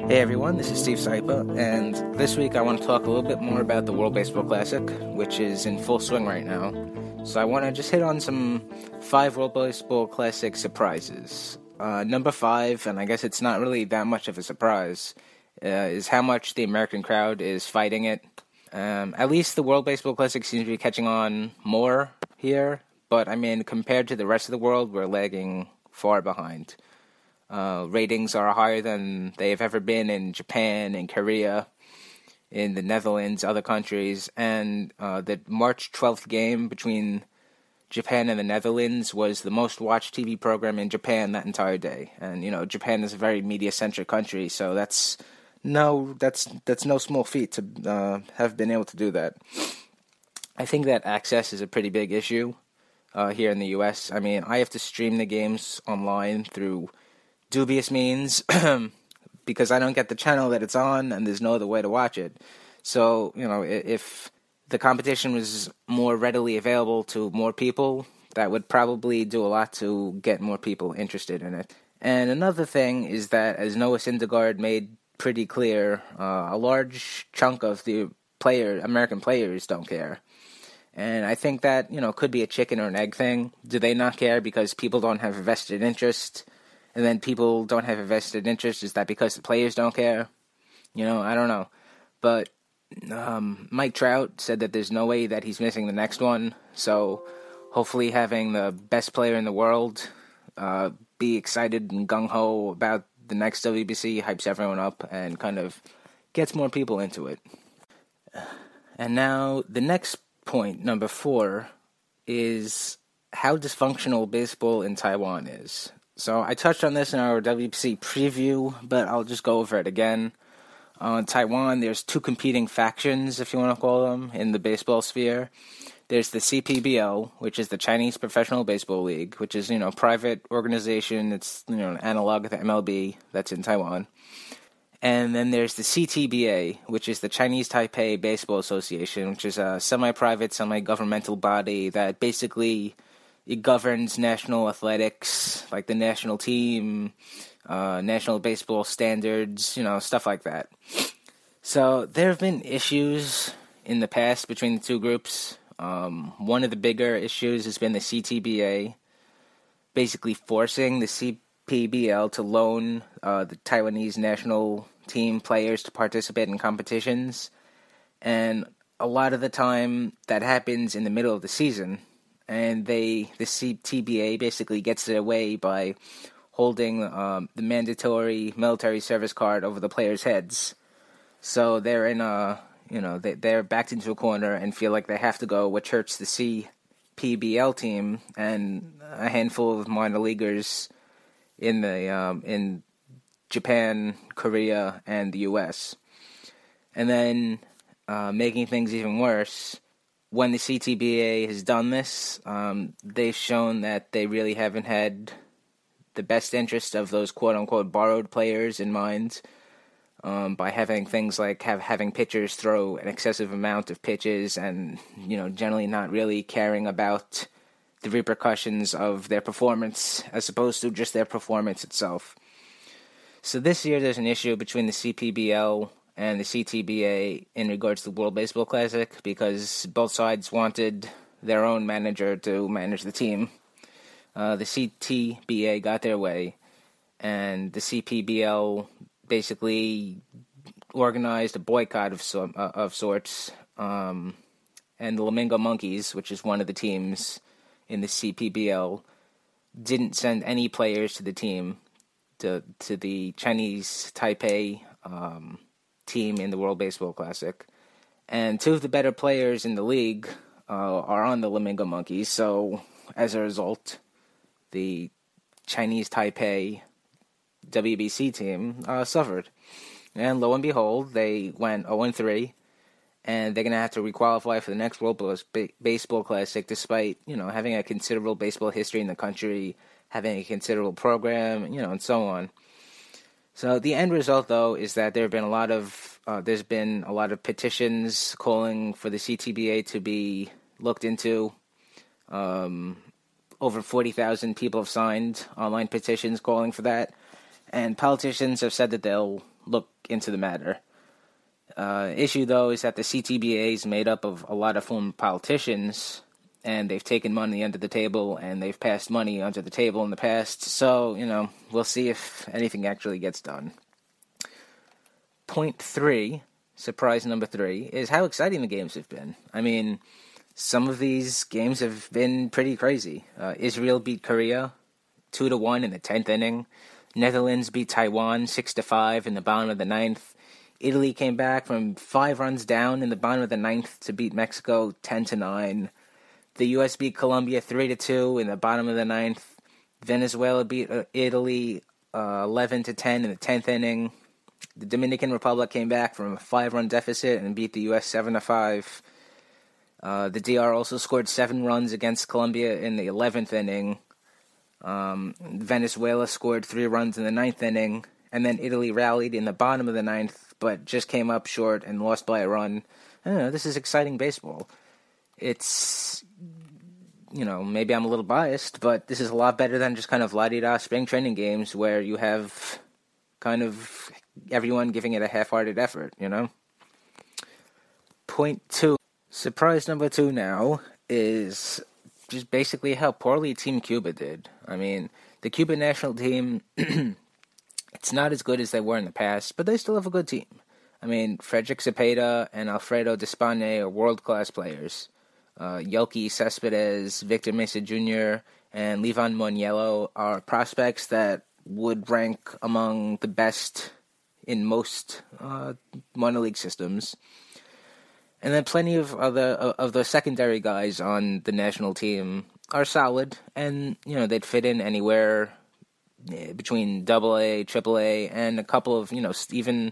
Hey everyone, this is Steve Sypa, and this week I want to talk a little bit more about the World Baseball Classic, which is in full swing right now. So I want to just hit on some five World Baseball Classic surprises. Uh, number five, and I guess it's not really that much of a surprise, uh, is how much the American crowd is fighting it. Um, at least the World Baseball Classic seems to be catching on more here, but I mean, compared to the rest of the world, we're lagging far behind. Uh, ratings are higher than they have ever been in Japan and Korea, in the Netherlands, other countries, and uh, the March 12th game between Japan and the Netherlands was the most watched TV program in Japan that entire day. And you know, Japan is a very media-centric country, so that's no that's that's no small feat to uh, have been able to do that. I think that access is a pretty big issue uh, here in the U.S. I mean, I have to stream the games online through dubious means because I don't get the channel that it's on, and there's no other way to watch it. So you know, if the competition was more readily available to more people, that would probably do a lot to get more people interested in it. And another thing is that, as Noah Syndergaard made pretty clear, uh, a large chunk of the player American players don't care And I think that, you know, could be a chicken or an egg thing. Do they not care because people don't have a vested interest? And then people don't have a vested interest. Is that because the players don't care? You know, I don't know. But um, Mike Trout said that there's no way that he's missing the next one. So hopefully, having the best player in the world uh, be excited and gung ho about the next WBC hypes everyone up and kind of gets more people into it. And now the next point, number four, is how dysfunctional baseball in Taiwan is. So I touched on this in our WBC preview, but I'll just go over it again. Uh, Taiwan, there's two competing factions, if you want to call them, in the baseball sphere. There's the CPBL, which is the Chinese Professional Baseball League, which is you know a private organization. It's you know an analog of the MLB that's in Taiwan. And then there's the CTBA, which is the Chinese Taipei Baseball Association, which is a semi-private, semi-governmental body that basically it governs national athletics, like the national team, uh, national baseball standards, you know, stuff like that. So there have been issues in the past between the two groups. Um, one of the bigger issues has been the CTBA basically forcing the CPBL to loan uh, the Taiwanese national team players to participate in competitions. And a lot of the time that happens in the middle of the season. And they, the CTBA basically gets their way by holding um, the mandatory military service card over the players' heads. So they're in a, you know, they, they're backed into a corner and feel like they have to go, which hurts the CPBL team and a handful of minor leaguers in the um, in Japan, Korea, and the U.S. And then uh, making things even worse, when the CTBA has done this, um, they've shown that they really haven't had the best interest of those quote unquote borrowed players in mind um, by having things like have having pitchers throw an excessive amount of pitches and you know generally not really caring about the repercussions of their performance as opposed to just their performance itself. So this year there's an issue between the CPBL and the CTBA in regards to the World Baseball Classic because both sides wanted their own manager to manage the team uh, the CTBA got their way, and the CPBL basically organized a boycott of so, uh, of sorts. Um, and the Lamigo Monkeys, which is one of the teams in the CPBL, didn't send any players to the team to to the Chinese Taipei um, team in the World Baseball Classic. And two of the better players in the league uh, are on the Lamigo Monkeys. So as a result, the Chinese Taipei WBC team uh, suffered. And lo and behold, they went 0 3, and they're going to have to requalify for the next World Baseball Classic despite, you know, having a considerable baseball history in the country, having a considerable program, you know, and so on. So the end result, though, is that there have been a lot of uh, there's been a lot of petitions calling for the CTBA to be looked into. Um, over 40,000 people have signed online petitions calling for that, and politicians have said that they'll look into the matter. Uh, issue though is that the CTBA is made up of a lot of former politicians, and they've taken money under the table and they've passed money under the table in the past. So you know, we'll see if anything actually gets done. Point three, surprise number three, is how exciting the games have been. I mean, some of these games have been pretty crazy. Uh, Israel beat Korea two to one in the tenth inning. Netherlands beat Taiwan six to five in the bottom of the ninth. Italy came back from five runs down in the bottom of the ninth to beat Mexico ten to nine. The U.S. beat Colombia three to two in the bottom of the ninth. Venezuela beat uh, Italy uh, eleven to ten in the tenth inning. The Dominican Republic came back from a five-run deficit and beat the U.S. seven to five. Uh, the DR also scored seven runs against Colombia in the 11th inning. Um, Venezuela scored three runs in the ninth inning, and then Italy rallied in the bottom of the ninth, but just came up short and lost by a run. I don't know. This is exciting baseball. It's you know maybe I'm a little biased, but this is a lot better than just kind of la di da spring training games where you have kind of everyone giving it a half-hearted effort. You know. Point two Surprise number two now is just basically how poorly Team Cuba did. I mean, the Cuban national team, it's not as good as they were in the past, but they still have a good team. I mean, Frederich Cepeda and Alfredo Despaigne are world class players. Uh, Yoelqui Cespedes, Victor Mesa Jr., and Livan Moinelo are prospects that would rank among the best in most uh, minor league systems. And then plenty of other of the secondary guys on the national team are solid, and you know they'd fit in anywhere eh, between Double A, Triple A, and a couple of you know even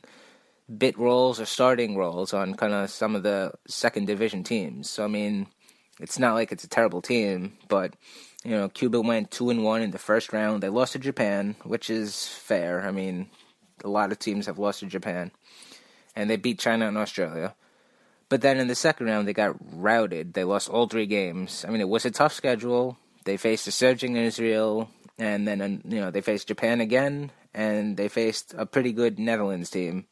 bit roles or starting roles on kind of some of the second division teams. So I mean, it's not like it's a terrible team, but you know Cuba went two and one in the first round. They lost to Japan, which is fair. I mean, a lot of teams have lost to Japan, and they beat China and Australia. But then in the second round, they got routed. They lost all three games. I mean, it was a tough schedule. They faced a surging Israel, and then uh, you know they faced Japan again, and they faced a pretty good Netherlands team.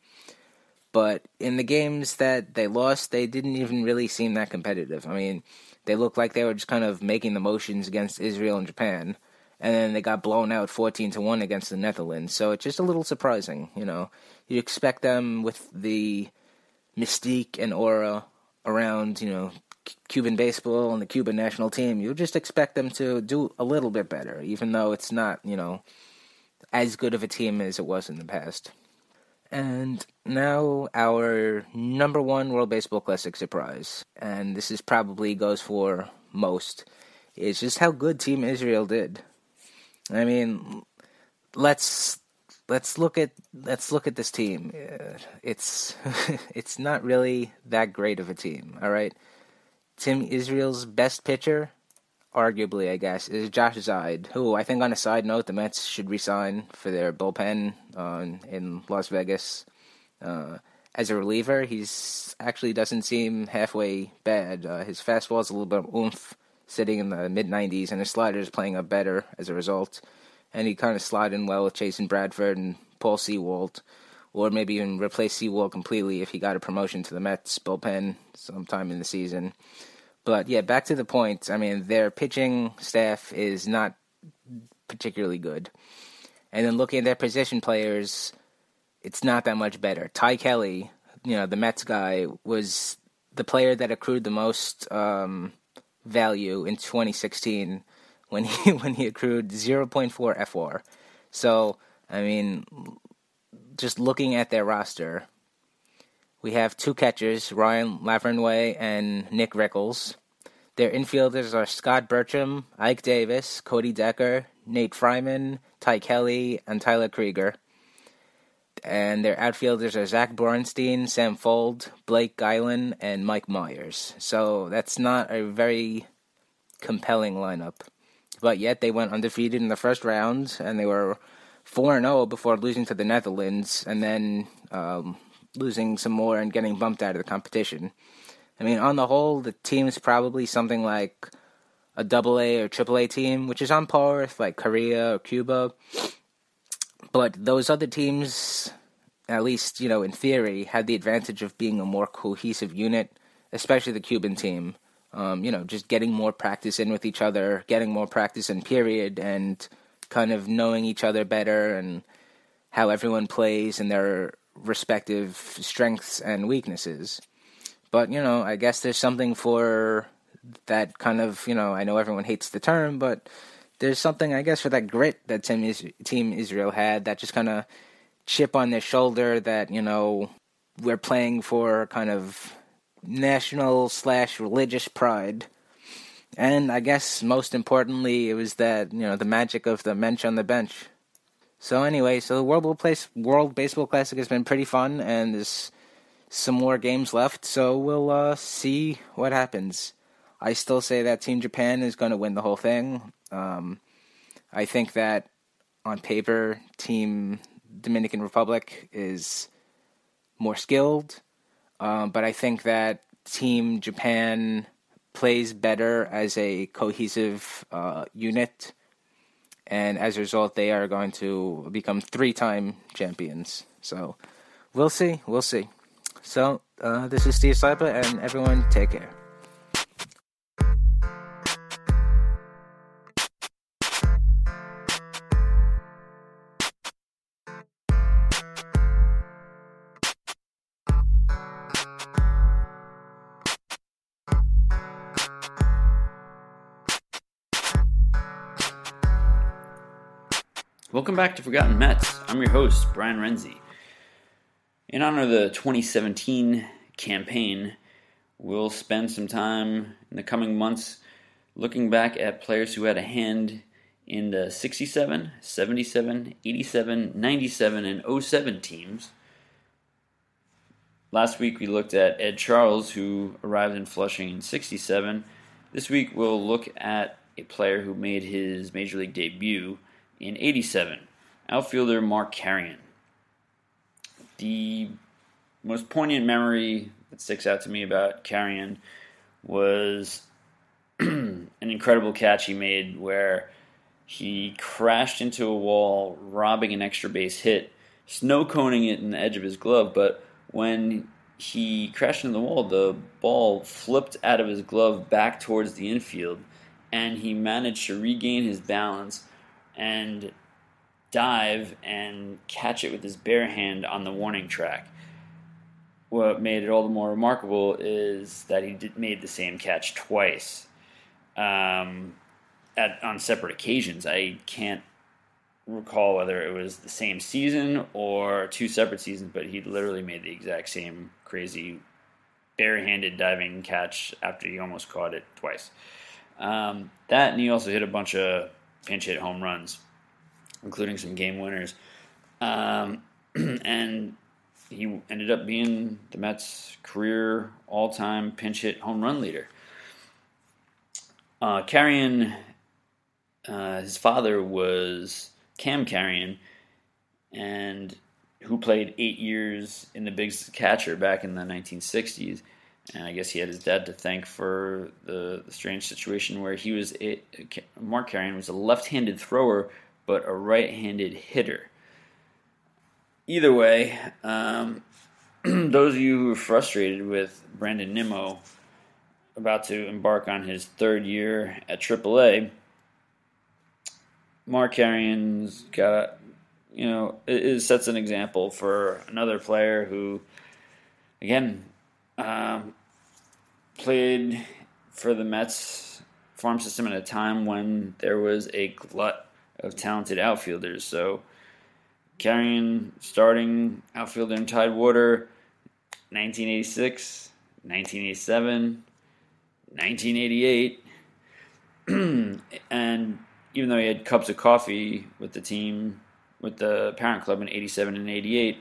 But in the games that they lost, they didn't even really seem that competitive. I mean, they looked like they were just kind of making the motions against Israel and Japan, and then they got blown out fourteen to one against the Netherlands. So it's just a little surprising, you know. You expect them with the mystique and aura around, you know, Cuban baseball and the Cuban national team, you just expect them to do a little bit better, even though it's not, you know, as good of a team as it was in the past. And now our number one World Baseball Classic surprise, and this is probably goes for most, is just how good Team Israel did. I mean, let's let's look at let's look at this team. Uh, it's it's not really that great of a team. All right, Team Israel's best pitcher, arguably, I guess, is Josh Zeid, who I think on a side note, the Mets should resign for their bullpen uh, in Las Vegas. Uh, as a reliever, he's actually doesn't seem halfway bad. Uh, his fastball is a little bit of oomph, sitting in the mid 90s, and his slider is playing up better as a result and he kind of slide in well with Chasen Bradford and Paul Sewald, or maybe even replace Sewald completely if he got a promotion to the Mets bullpen sometime in the season. But yeah, back to the point. I mean, their pitching staff is not particularly good. And then looking at their position players, it's not that much better. Ty Kelly, you know, the Mets guy, was the player that accrued the most um, value in 2016 when he when he accrued 0.4 FWAR. So I mean, just looking at their roster, we have two catchers, Ryan Lavarnway and Nick Rickles. Their infielders are Scott Bertram, Ike Davis, Cody Decker, Nate Freiman, Ty Kelly, and Tyler Krieger. And their outfielders are Zach Borenstein, Sam Fuld, Blake Gailen, and Mike Meyers. So that's not a very compelling lineup but yet they went undefeated in the first round, and they were four and zero oh before losing to the Netherlands, and then um, losing some more and getting bumped out of the competition. I mean, on the whole, the team is probably something like a double A or triple A team, which is on par with like Korea or Cuba. But those other teams, at least you know in theory, had the advantage of being a more cohesive unit, especially the Cuban team um, you know, just getting more practice in with each other, getting more practice in period, and kind of knowing each other better and how everyone plays and their respective strengths and weaknesses. But, you know, I guess there's something for that kind of, you know, I know everyone hates the term, but there's something, I guess, for that grit that Team, Is- Team Israel had, that just kind of chip on their shoulder that, you know, we're playing for kind of national slash religious pride. And I guess most importantly, it was that, you know, the magic of the mensch on the bench. So anyway, so the World, World Baseball Classic has been pretty fun, and there's some more games left, so we'll uh, see what happens. I still say that Team Japan is going to win the whole thing. Um, I think that on paper, Team Dominican Republic is more skilled. Um, but I think that Team Japan plays better as a cohesive uh, unit, and as a result, they are going to become three-time champions. So we'll see, we'll see. So, uh, this is Steve Sypa, and everyone take care. Welcome back to Forgotten Mets. I'm your host, Brian Renzi. In honor of the 2017 campaign, we'll spend some time in the coming months looking back at players who had a hand in the 67, 77, 87, 97, and 07 teams. Last week we looked at Ed Charles, who arrived in Flushing in 67. This week we'll look at a player who made his major league debut in 87, outfielder Mark Carreon. The most poignant memory that sticks out to me about Carreon was an incredible catch he made where he crashed into a wall, robbing an extra base hit, snow coning it in the edge of his glove. But when he crashed into the wall, the ball flipped out of his glove back towards the infield, and he managed to regain his balance and dive and catch it with his bare hand on the warning track. What made it all the more remarkable is that he did, made the same catch twice um, at, on separate occasions. I can't recall whether it was the same season or two separate seasons, but he literally made the exact same crazy barehanded diving catch after he almost caught it twice. Um, that and he also hit a bunch of pinch hit home runs, including some game winners. Um, and he ended up being the Mets' career all time pinch hit home run leader. Uh, Carreon, uh, his father was Cam Carreon, and who played eight years in the Bigs catcher back in the 1960s. And I guess he had his dad to thank for the, the strange situation where he was a, Mark Carreon was a left-handed thrower but a right-handed hitter. Either way, um, those of you who are frustrated with Brandon Nimmo about to embark on his third year at AAA, Mark Carreon's got, you know, it, it sets an example for another player who, again, um, played for the Mets farm system at a time when there was a glut of talented outfielders. So, carrying starting outfielder in Tidewater, 1986, 1987, 1988. and even though he had cups of coffee with the team, with the parent club in 87 and 88,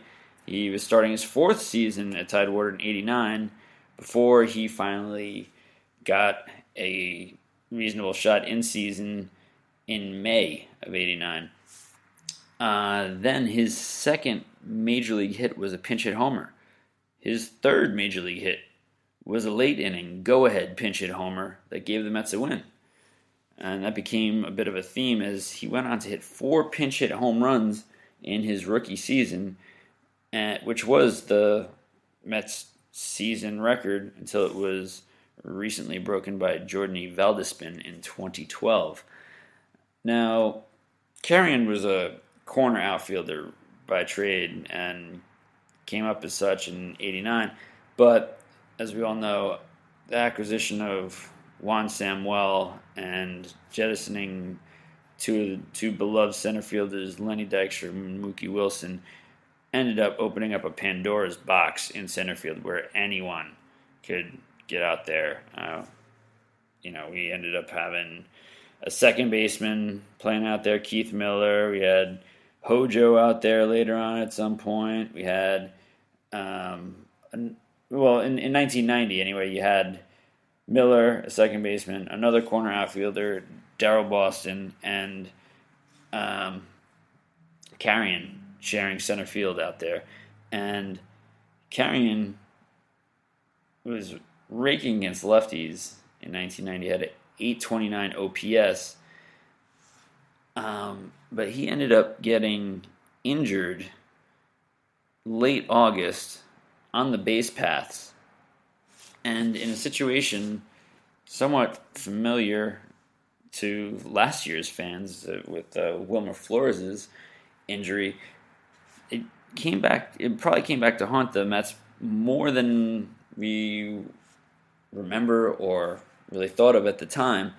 he was starting his fourth season at Tidewater in 89 before he finally got a reasonable shot in season in May of 89. Uh, then his second major league hit was a pinch hit homer. His third major league hit was a late inning go ahead pinch hit homer that gave the Mets a win. And that became a bit of a theme as he went on to hit four pinch hit home runs in his rookie season, which was the Mets' season record until it was recently broken by Jordan Valdespin in 2012. Now, Carreon was a corner outfielder by trade and came up as such in 89, but as we all know, the acquisition of Juan Samuel and jettisoning two two beloved center fielders, Lenny Dykstra and Mookie Wilson, ended up opening up a Pandora's box in center field where anyone could get out there. Uh, you know, we ended up having a second baseman playing out there, Keith Miller. We had Hojo out there later on at some point. We had, um, an, well, in, in 1990 anyway, you had Miller, a second baseman, another corner outfielder, Daryl Boston, and um, Carreon sharing center field out there. And Carreon was raking against lefties in 1990, had an 829 OPS. Um, but he ended up getting injured late August on the base paths. And in a situation somewhat familiar to last year's fans uh, with uh, Wilmer Flores' injury, it came back. It probably came back to haunt the Mets more than we remember or really thought of at the time.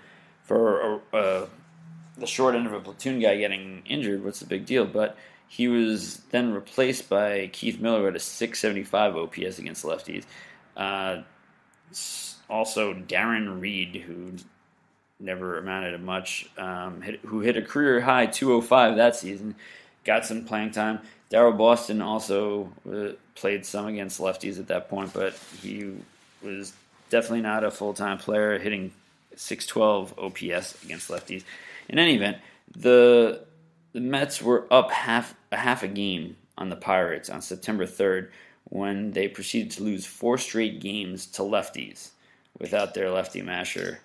For the short end of a platoon guy getting injured, what's the big deal? But he was then replaced by Keith Miller had a 675 OPS against lefties. Uh, also, Darren Reed, who never amounted to much, um, hit, who hit a career high 205 that season, got some playing time. Daryl Boston also uh, played some against lefties at that point, but he was definitely not a full time player, hitting 612 OPS against lefties. In any event, the the Mets were up half a half a game on the Pirates on September 3rd when they proceeded to lose four straight games to lefties without their lefty masher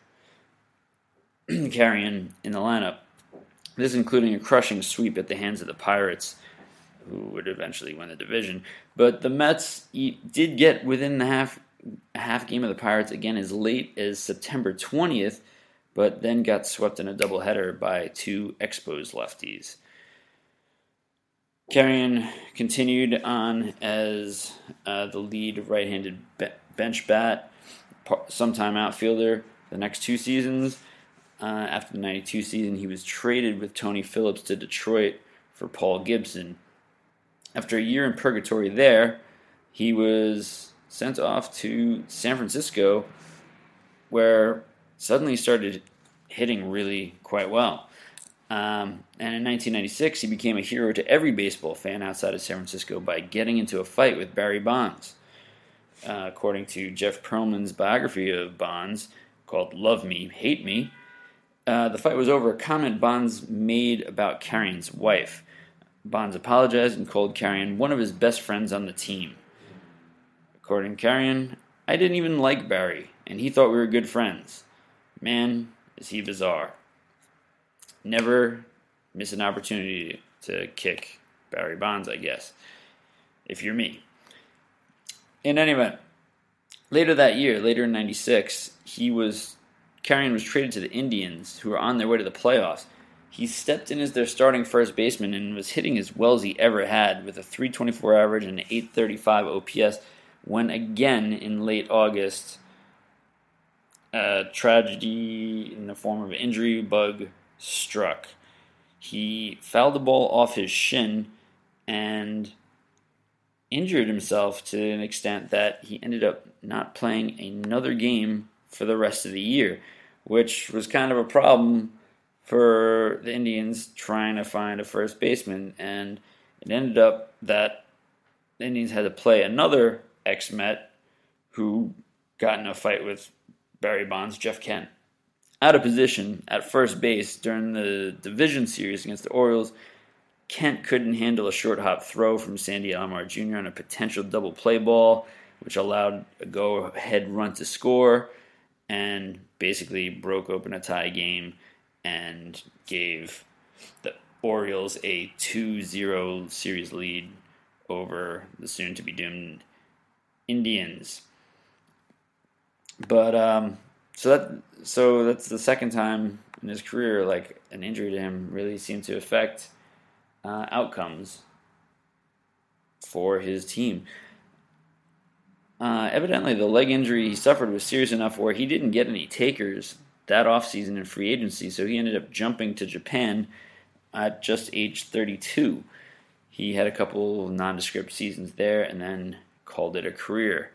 Carreon in the lineup. This including a crushing sweep at the hands of the Pirates, who would eventually win the division. But the Mets did get within the half half game of the Pirates again as late as September 20th, but then got swept in a doubleheader by two exposed lefties. Carreon continued on as uh, the lead right-handed be- bench bat, sometime outfielder the next two seasons. Uh, after the 92 season, he was traded with Tony Phillips to Detroit for Paul Gibson. After a year in purgatory there, he was sent off to San Francisco, where suddenly started hitting really quite well. Um, and in 1996, he became a hero to every baseball fan outside of San Francisco by getting into a fight with Barry Bonds. Uh, according to Jeff Pearlman's biography of Bonds called Love Me, Hate Me, uh, the fight was over a comment Bonds made about Carreon's wife. Bonds apologized and called Carreon one of his best friends on the team. According to Carreon, I didn't even like Barry, and he thought we were good friends. Man, is he bizarre. Never miss an opportunity to kick Barry Bonds, I guess, if you're me. In any event, later that year, later in 96, he was Carreon was traded to the Indians, who were on their way to the playoffs. He stepped in as their starting first baseman and was hitting as well as he ever had with a 324 average and an 835 OPS when again in late August a tragedy in the form of injury bug struck. He fouled the ball off his shin and injured himself to an extent that he ended up not playing another game for the rest of the year, which was kind of a problem for the Indians trying to find a first baseman. And it ended up that the Indians had to play another ex Met who got in a fight with Barry Bonds, Jeff Kent. Out of position at first base during the division series against the Orioles, Kent couldn't handle a short hop throw from Sandy Alomar Jr. on a potential double play ball, which allowed a go ahead run to score and basically broke open a tie game and gave the Orioles a 2 0 series lead over the soon to be doomed Indians. But um, so that so that's the second time in his career like an injury to him really seemed to affect uh, outcomes for his team. Uh, evidently, the leg injury he suffered was serious enough where he didn't get any takers that offseason in free agency, so he ended up jumping to Japan at just age 32. He had a couple nondescript seasons there and then called it a career.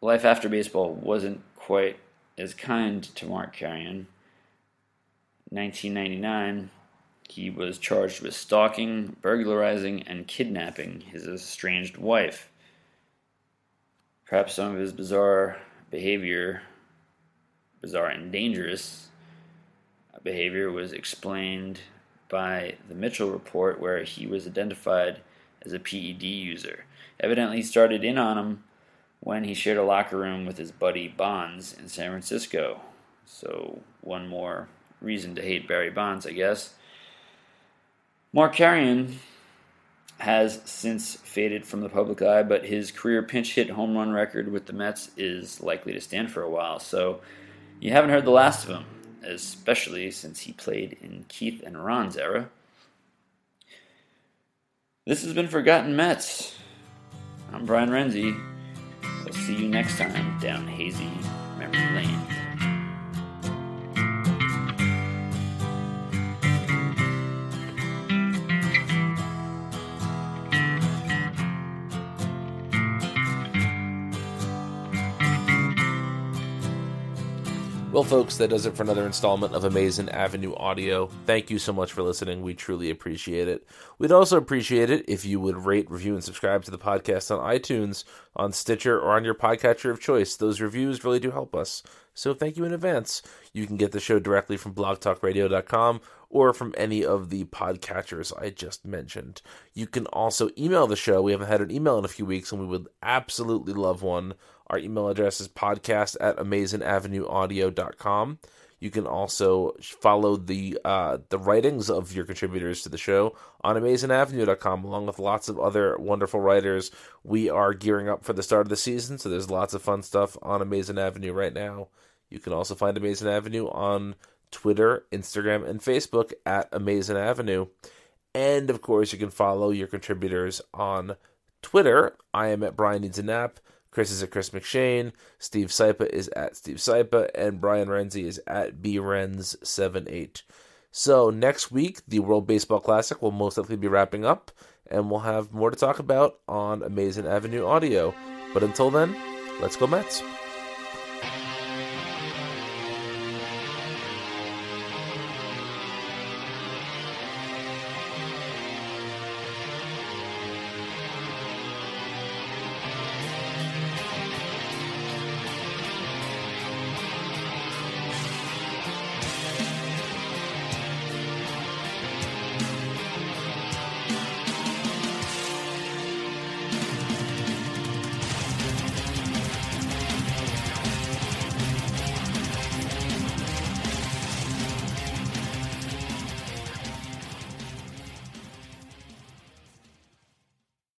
Life after baseball wasn't quite as kind to Mark Carreon. 1999, he was charged with stalking, burglarizing, and kidnapping his estranged wife. Perhaps some of his bizarre behavior, bizarre and dangerous uh, behavior, was explained by the Mitchell report, where he was identified as a PED user. Evidently, he started in on him when he shared a locker room with his buddy Bonds in San Francisco. So, one more reason to hate Barry Bonds, I guess. Mark Carreon has since faded from the public eye, but his career pinch hit home run record with the Mets is likely to stand for a while. So you haven't heard the last of him, especially since he played in Keith and Ron's era. This has been Forgotten Mets. I'm Brian Renzi. We'll see you next time down hazy memory lane. Well, folks, that does it for another installment of Amazin' Avenue Audio. Thank you so much for listening. We truly appreciate it. We'd also appreciate it if you would rate, review, and subscribe to the podcast on iTunes, on Stitcher, or on your podcatcher of choice. Those reviews really do help us. So thank you in advance. You can get the show directly from blogtalkradio.com or from any of the podcatchers I just mentioned. You can also email the show. We haven't had an email in a few weeks, and we would absolutely love one. Our email address is podcast at amazingavenueaudio.com. You can also follow the uh, the writings of your contributors to the show on amazingavenue.com, along with lots of other wonderful writers. We are gearing up for the start of the season, so there's lots of fun stuff on Amazin' Avenue right now. You can also find Amazin' Avenue on Twitter, Instagram, and Facebook at Amazin' Avenue. And of course, you can follow your contributors on Twitter. I am at Brian Needs a Nap. Chris is at Chris McShane. Steve Sypa is at Steve Sypa. And Brian Renzi is at BRenz78. So next week, the World Baseball Classic will most likely be wrapping up. And we'll have more to talk about on Amazin' Avenue Audio. But until then, let's go Mets.